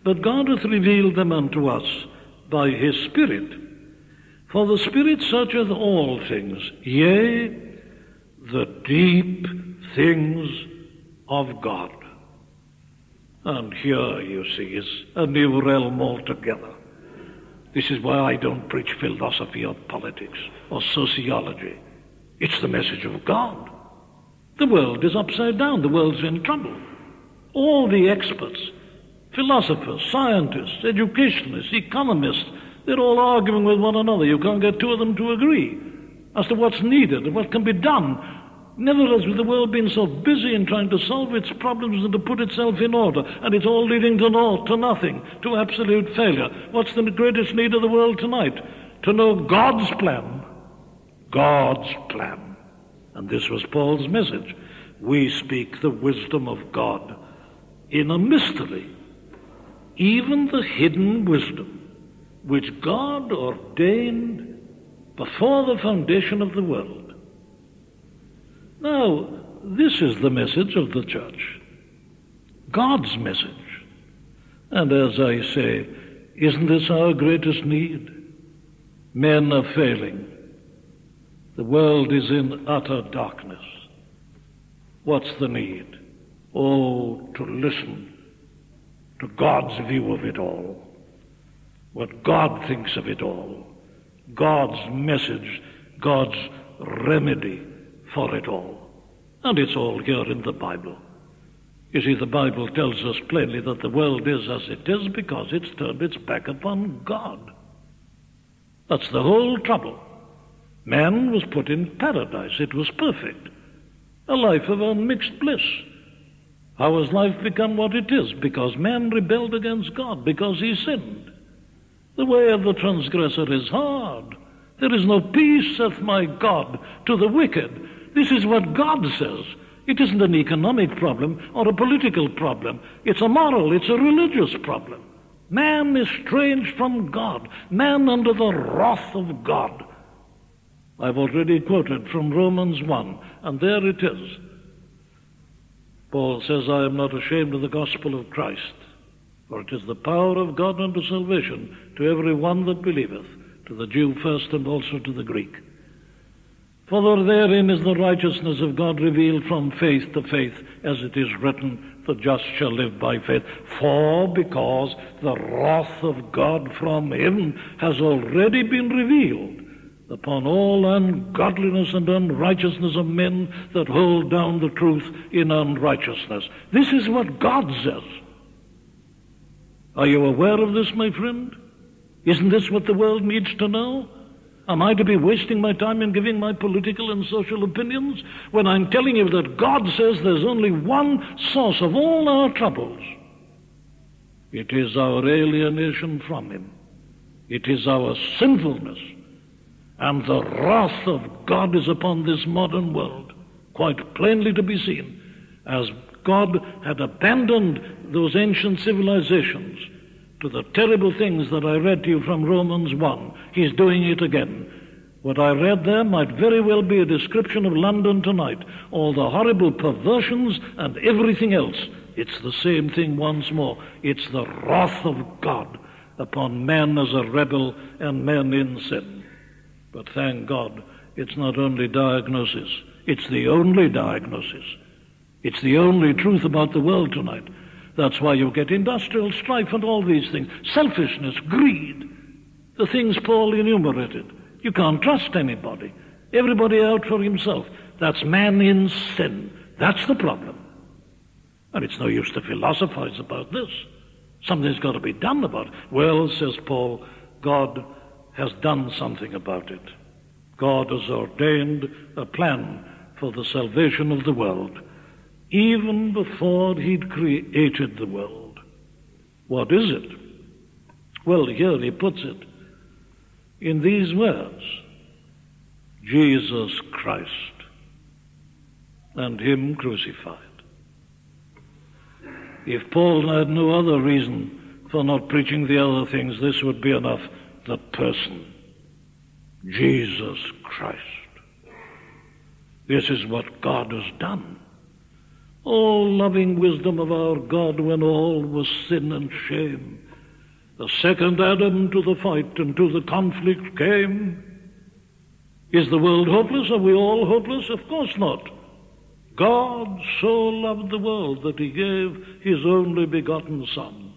But God hath revealed them unto us by his Spirit. For the Spirit searcheth all things, yea, the deep things of God. And here, you see, is a new realm altogether. This is why I don't preach philosophy or politics or sociology. It's the message of God. The world is upside down. The world's in trouble. All the experts, philosophers, scientists, educationists, economists, they're all arguing with one another. You can't get two of them to agree as to what's needed and what can be done Never has the world been so busy in trying to solve its problems and to put itself in order, and it's all leading to naught, to nothing, to absolute failure. What's the greatest need of the world tonight? To know God's plan. God's plan. And this was Paul's message. We speak the wisdom of God in a mystery, even the hidden wisdom which God ordained before the foundation of the world now, this is the message of the church God's message. And as I say, isn't this our greatest need? Men are failing. The world is in utter darkness. What's the need? Oh, to listen to God's view of it all, what God thinks of it all, God's message, God's remedy for it all. And it's all here in the Bible. You see, the Bible tells us plainly that the world is as it is because it's turned its back upon God. That's the whole trouble. Man was put in paradise, it was perfect. A life of unmixed bliss. How has life become what it is? Because man rebelled against God, because he sinned. The way of the transgressor is hard. There is no peace, saith my God, to the wicked. This is what God says. It isn't an economic problem or a political problem. It's a moral, it's a religious problem. Man is estranged from God, man under the wrath of God. I've already quoted from Romans 1, and there it is. Paul says, I am not ashamed of the gospel of Christ, for it is the power of God unto salvation to every one that believeth, to the Jew first and also to the Greek. For therein is the righteousness of God revealed from faith to faith, as it is written, the just shall live by faith. For because the wrath of God from heaven has already been revealed upon all ungodliness and unrighteousness of men that hold down the truth in unrighteousness. This is what God says. Are you aware of this, my friend? Isn't this what the world needs to know? Am I to be wasting my time in giving my political and social opinions when I'm telling you that God says there's only one source of all our troubles? It is our alienation from Him. It is our sinfulness. And the wrath of God is upon this modern world, quite plainly to be seen, as God had abandoned those ancient civilizations to the terrible things that I read to you from Romans 1. He's doing it again. What I read there might very well be a description of London tonight. All the horrible perversions and everything else. It's the same thing once more. It's the wrath of God upon man as a rebel and man in sin. But thank God, it's not only diagnosis, it's the only diagnosis. It's the only truth about the world tonight. That's why you get industrial strife and all these things. Selfishness, greed, the things Paul enumerated. You can't trust anybody. Everybody out for himself. That's man in sin. That's the problem. And it's no use to philosophize about this. Something's got to be done about it. Well, says Paul, God has done something about it. God has ordained a plan for the salvation of the world even before he'd created the world. What is it? Well, here he puts it in these words Jesus Christ and Him crucified. If Paul had no other reason for not preaching the other things, this would be enough. The person, Jesus Christ. This is what God has done. Oh, loving wisdom of our God when all was sin and shame. The second Adam to the fight and to the conflict came. Is the world hopeless? Are we all hopeless? Of course not. God so loved the world that he gave his only begotten Son.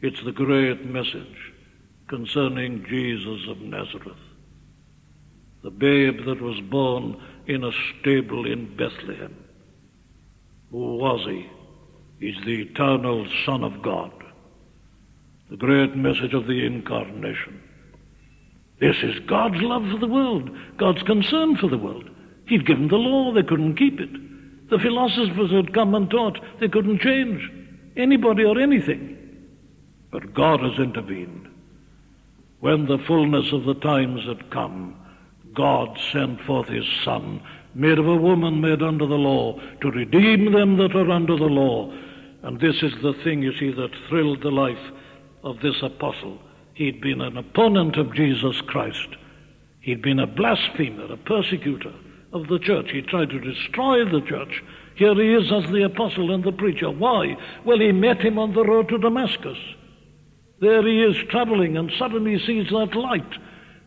It's the great message concerning Jesus of Nazareth, the babe that was born in a stable in Bethlehem. Who was he? He's the eternal Son of God. The great message of the incarnation. This is God's love for the world, God's concern for the world. He'd given the law, they couldn't keep it. The philosophers had come and taught, they couldn't change anybody or anything. But God has intervened. When the fullness of the times had come, God sent forth his Son made of a woman made under the law, to redeem them that are under the law. And this is the thing, you see, that thrilled the life of this apostle. He'd been an opponent of Jesus Christ. He'd been a blasphemer, a persecutor of the church. He tried to destroy the church. Here he is as the apostle and the preacher. Why? Well, he met him on the road to Damascus. There he is traveling, and suddenly he sees that light,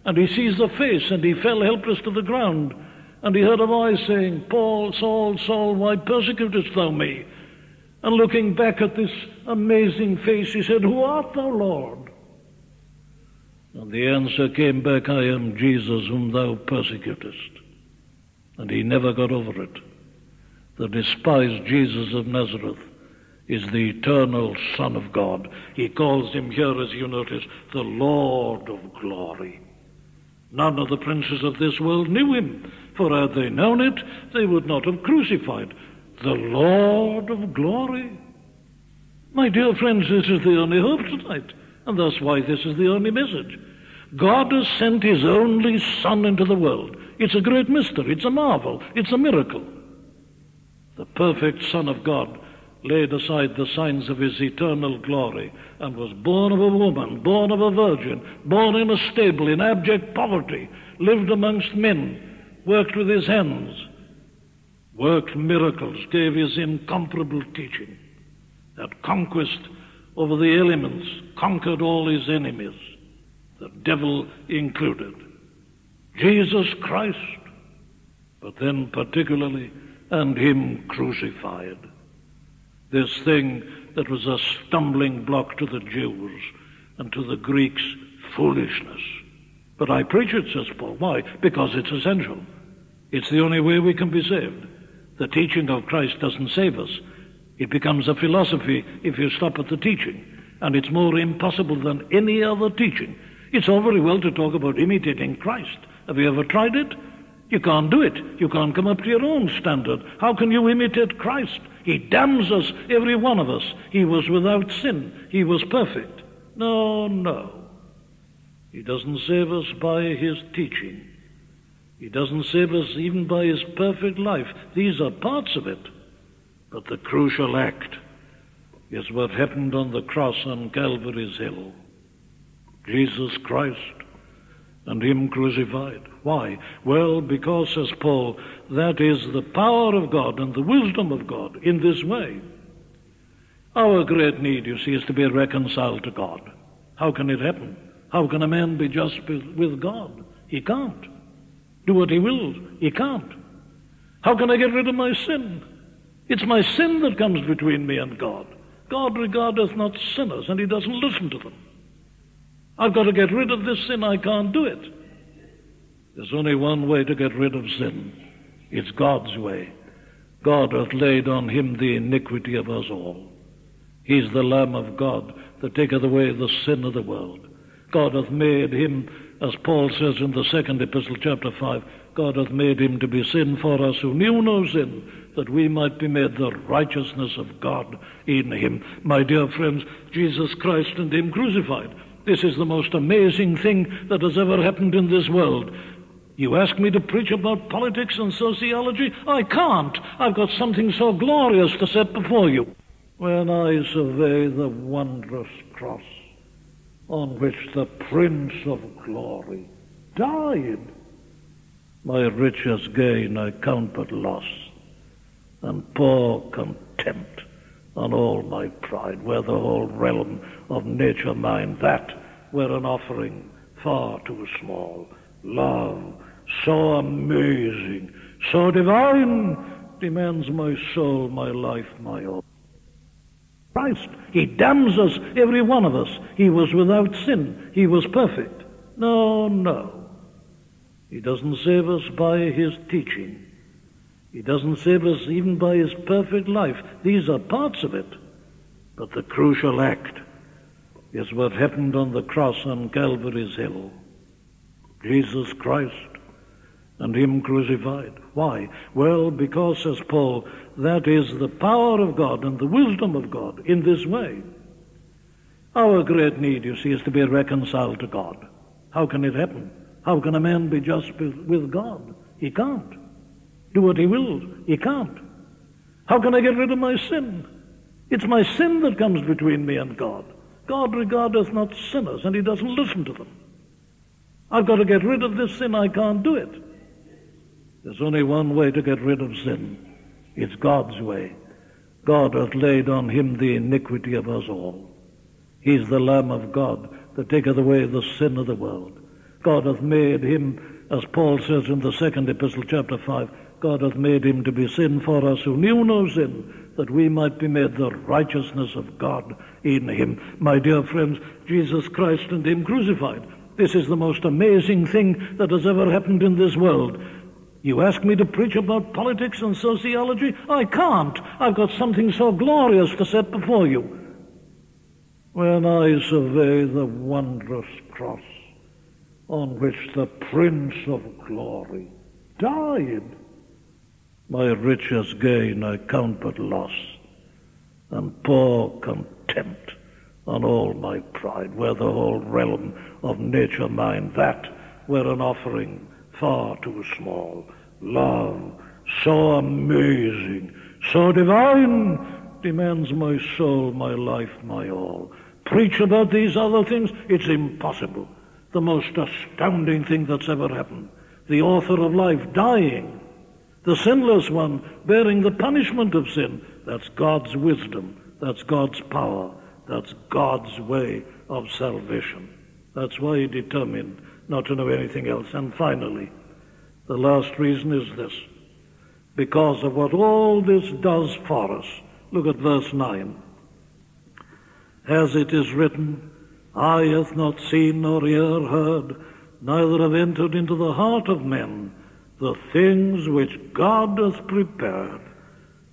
and he sees the face, and he fell helpless to the ground. And he heard a voice saying, Paul, Saul, Saul, why persecutest thou me? And looking back at this amazing face, he said, Who art thou, Lord? And the answer came back, I am Jesus whom thou persecutest. And he never got over it. The despised Jesus of Nazareth is the eternal Son of God. He calls him here, as you notice, the Lord of glory. None of the princes of this world knew him, for had they known it, they would not have crucified the Lord of glory. My dear friends, this is the only hope tonight, and that's why this is the only message. God has sent His only Son into the world. It's a great mystery, it's a marvel, it's a miracle. The perfect Son of God laid aside the signs of his eternal glory and was born of a woman, born of a virgin, born in a stable in abject poverty, lived amongst men, worked with his hands, worked miracles, gave his incomparable teaching, That conquest over the elements, conquered all his enemies, the devil included. Jesus Christ, but then particularly, and him crucified. This thing that was a stumbling block to the Jews and to the Greeks, foolishness. But I preach it, says Paul. Why? Because it's essential. It's the only way we can be saved. The teaching of Christ doesn't save us. It becomes a philosophy if you stop at the teaching. And it's more impossible than any other teaching. It's all very well to talk about imitating Christ. Have you ever tried it? You can't do it. You can't come up to your own standard. How can you imitate Christ? He damns us, every one of us. He was without sin. He was perfect. No, no. He doesn't save us by his teaching. He doesn't save us even by his perfect life. These are parts of it. But the crucial act is what happened on the cross on Calvary's Hill. Jesus Christ and Him crucified. Why? Well, because, says Paul, that is the power of God and the wisdom of God in this way. Our great need, you see, is to be reconciled to God. How can it happen? How can a man be just with God? He can't. Do what he wills. He can't. How can I get rid of my sin? It's my sin that comes between me and God. God regardeth not sinners, and he doesn't listen to them. I've got to get rid of this sin. I can't do it. There's only one way to get rid of sin. It's God's way. God hath laid on him the iniquity of us all. He's the Lamb of God that taketh away the sin of the world. God hath made him, as Paul says in the second epistle, chapter 5, God hath made him to be sin for us who knew no sin, that we might be made the righteousness of God in him. My dear friends, Jesus Christ and him crucified. This is the most amazing thing that has ever happened in this world. You ask me to preach about politics and sociology? I can't. I've got something so glorious to set before you. When I survey the wondrous cross on which the Prince of Glory died, my richest gain I count but loss, and pour contempt on all my pride, were the whole realm of nature mine, that were an offering far too small. Love, so amazing, so divine, demands my soul, my life, my all. Christ, He damns us, every one of us. He was without sin. He was perfect. No, no. He doesn't save us by His teaching. He doesn't save us even by his perfect life. These are parts of it. But the crucial act is what happened on the cross on Calvary's Hill. Jesus Christ and him crucified. Why? Well, because, says Paul, that is the power of God and the wisdom of God in this way. Our great need, you see, is to be reconciled to God. How can it happen? How can a man be just with God? He can't do what he wills. He can't. How can I get rid of my sin? It's my sin that comes between me and God. God regardeth not sinners, and he doesn't listen to them. I've got to get rid of this sin. I can't do it. There's only one way to get rid of sin. It's God's way. God hath laid on him the iniquity of us all. He's the Lamb of God that taketh away the sin of the world. God hath made him, as Paul says in the second epistle, chapter 5, God hath made him to be sin for us who knew no sin, that we might be made the righteousness of God in him. My dear friends, Jesus Christ and him crucified. This is the most amazing thing that has ever happened in this world. You ask me to preach about politics and sociology? I can't. I've got something so glorious to set before you. When I survey the wondrous cross on which the Prince of Glory died, my richest gain I count but loss, and pour contempt on all my pride, were the whole realm of nature mine, that were an offering far too small. Love, so amazing, so divine, demands my soul, my life, my all. Preach about these other things? It's impossible. The most astounding thing that's ever happened. The author of life dying the sinless one bearing the punishment of sin. That's God's wisdom. That's God's power. That's God's way of salvation. That's why he determined not to know anything else. And finally, The last reason is this because of what all this does for us. Look at verse 9. As it is written, Eye hath not seen nor ear heard, neither have entered into the heart of men the things which God hath prepared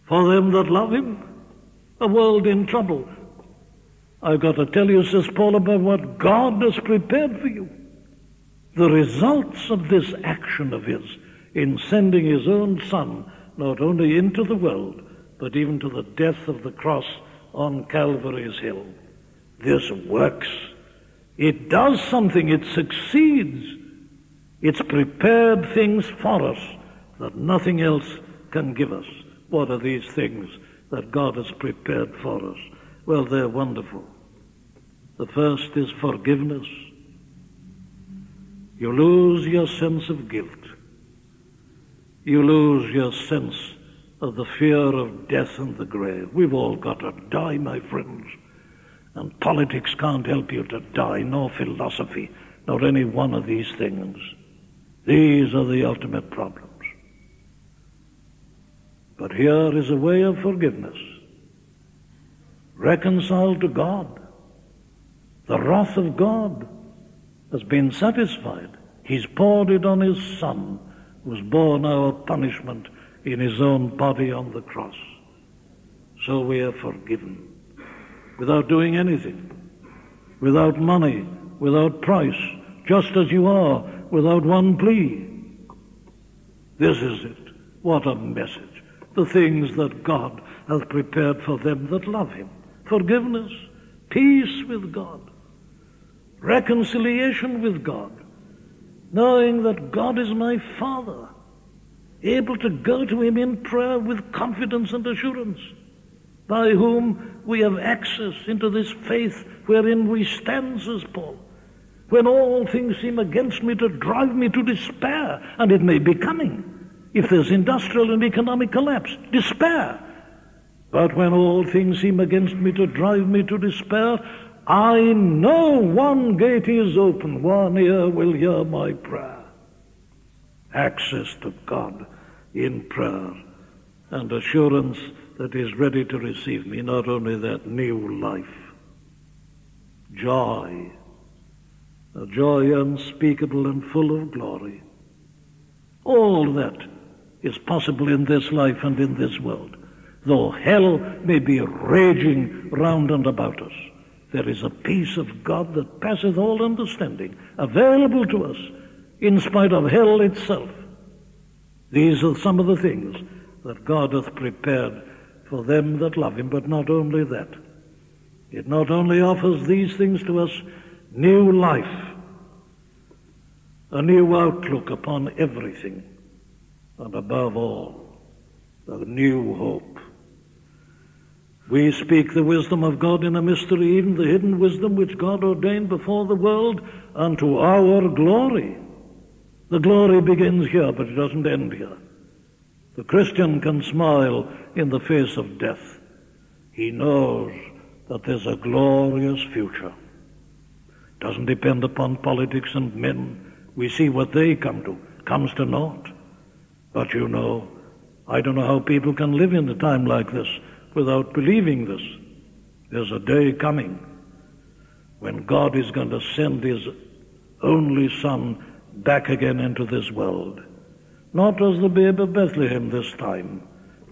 for them that love him. A world in trouble. I've got to tell you, says Paul, about what God has prepared for you. The results of this action of his in sending his own Son not only into the world, but even to the death of the cross on Calvary's Hill. This works. It does something. It succeeds. It's prepared things for us that nothing else can give us. What are these things that God has prepared for us? Well, they're wonderful. The first is forgiveness. You lose your sense of guilt. You lose your sense of the fear of death and the grave. We've all got to die, my friends. And politics can't help you to die, nor philosophy, nor any one of these things. These are the ultimate problems. But here is a way of forgiveness. Reconciled to God. The wrath of God has been satisfied. He's poured it on His Son, who's borne our punishment in His own body on the cross. So we are forgiven without doing anything, without money, without price, just as you are, without one plea. This is it. What a message. The things that God hath prepared for them that love Him forgiveness, peace with God, reconciliation with God, knowing that God is my Father, able to go to Him in prayer with confidence and assurance by whom we have access into this faith wherein we stand, says Paul. When all things seem against me to drive me to despair, and it may be coming if there's industrial and economic collapse, despair. But when all things seem against me to drive me to despair, I know one gate is open, one ear will hear my prayer. Access to God in prayer and assurance that is ready to receive me, not only that new life, joy, a joy unspeakable and full of glory. All that is possible in this life and in this world. Though hell may be raging round and about us, there is a peace of God that passeth all understanding, available to us in spite of hell itself. These are some of the things that God hath prepared for them that love him, but not only that. It not only offers these things to us new life, a new outlook upon everything, and above all, a new hope. We speak the wisdom of God in a mystery, even the hidden wisdom which God ordained before the world unto our glory. The glory begins here, but it doesn't end here. The Christian can smile in the face of death. He knows that there's a glorious future. It doesn't depend upon politics and men. We see what they come to. Comes to naught. But you know, I don't know how people can live in a time like this without believing this. There's a day coming when God is going to send His only Son back again into this world not as the babe of Bethlehem this time,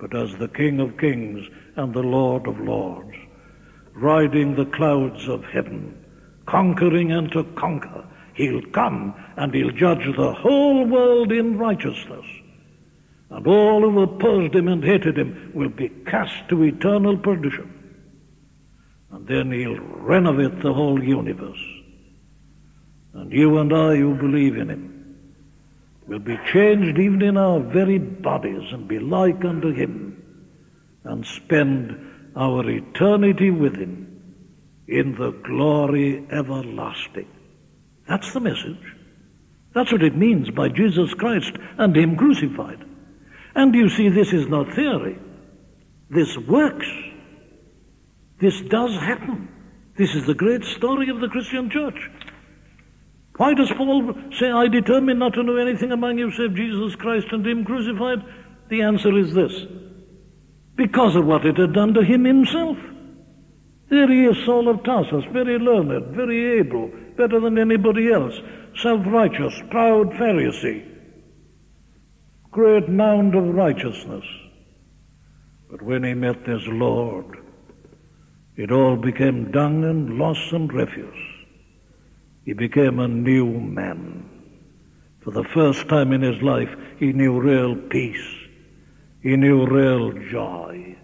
but as the King of kings and the Lord of lords, riding the clouds of heaven, conquering and to conquer. He'll come and he'll judge the whole world in righteousness. And all who opposed him and hated him will be cast to eternal perdition. And then he'll renovate the whole universe. And you and I who believe in him will be changed even in our very bodies and be like unto him and spend our eternity with him in the glory everlasting. That's the message. That's what it means by Jesus Christ and him crucified. And you see, this is not theory. This works. This does happen. This is the great story of the Christian church. Why does Paul say, I determine not to know anything among you save Jesus Christ and Him crucified? The answer is this because of what it had done to him himself. There he is, Saul of Tarsus, very learned, very able, better than anybody else, self righteous, proud Pharisee, great mound of righteousness. But when he met his Lord, it all became dung and loss and refuse. He became a new man. For the first time in his life, he knew real peace. He knew real joy.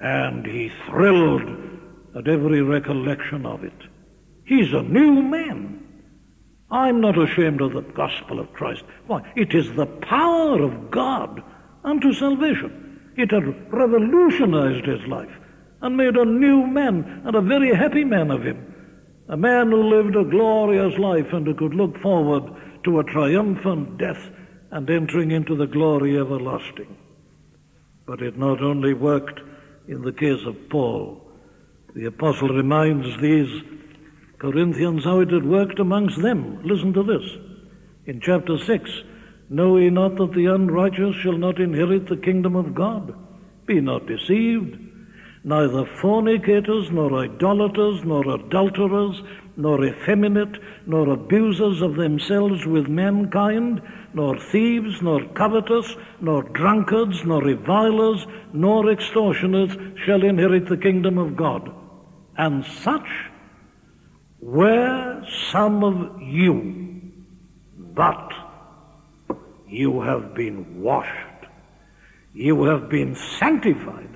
And he thrilled at every recollection of it. He's a new man. I'm not ashamed of the gospel of Christ. Why? It is the power of God unto salvation. It had revolutionized his life and made a new man and a very happy man of him. A man who lived a glorious life and who could look forward to a triumphant death and entering into the glory everlasting. But it not only worked in the case of Paul. The apostle reminds these Corinthians how it had worked amongst them. Listen to this. In chapter 6, Know ye not that the unrighteous shall not inherit the kingdom of God? Be not deceived. Neither fornicators, nor idolaters, nor adulterers, nor effeminate, nor abusers of themselves with mankind, nor thieves, nor covetous, nor drunkards, nor revilers, nor extortioners shall inherit the kingdom of God. And such were some of you, but you have been washed, you have been sanctified,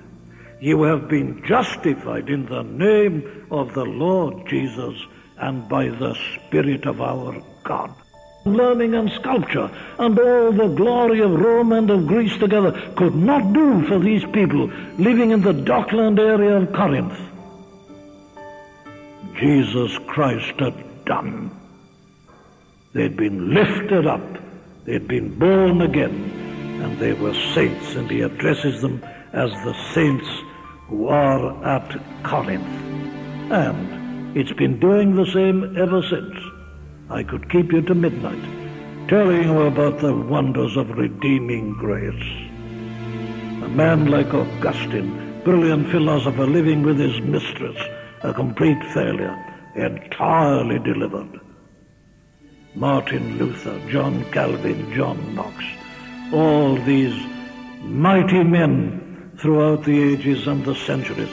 you have been justified in the name of the Lord Jesus and by the Spirit of our God. Learning and sculpture and all the glory of Rome and of Greece together could not do for these people living in the dockland area of Corinth. Jesus Christ had done. They'd been lifted up, they'd been born again, and they were saints, and he addresses them as the saints who are at Corinth. And it's been doing the same ever since. I could keep you to midnight, telling you about the wonders of redeeming grace. A man like Augustine, brilliant philosopher living with his mistress, a complete failure, entirely delivered. Martin Luther, John Calvin, John Knox, all these mighty men throughout the ages and the centuries,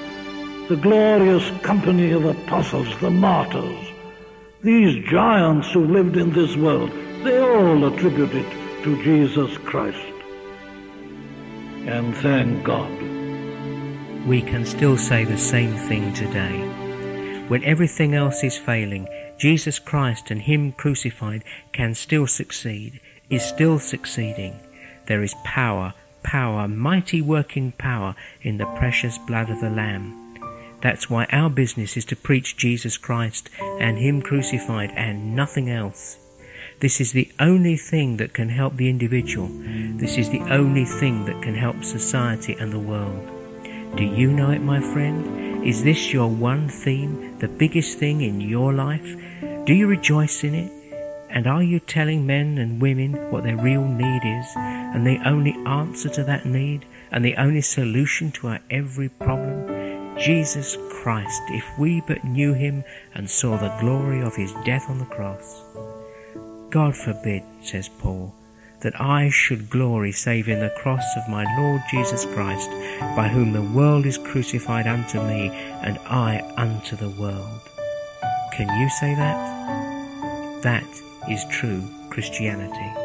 the glorious company of apostles, the martyrs, these giants who lived in this world, they all attribute it to Jesus Christ. And thank God. We can still say the same thing today. When everything else is failing, Jesus Christ and Him crucified can still succeed, is still succeeding. There is power, power, mighty working power in the precious blood of the Lamb. That's why our business is to preach Jesus Christ and Him crucified and nothing else. This is the only thing that can help the individual. This is the only thing that can help society and the world. Do you know it, my friend? Is this your one theme, the biggest thing in your life? Do you rejoice in it? And are you telling men and women what their real need is, and the only answer to that need, and the only solution to our every problem? Jesus Christ, if we but knew him and saw the glory of his death on the cross. God forbid, says Paul, that I should glory save in the cross of my Lord Jesus Christ, by whom the world is crucified unto me, and I unto the world. Can you say that? That is true Christianity.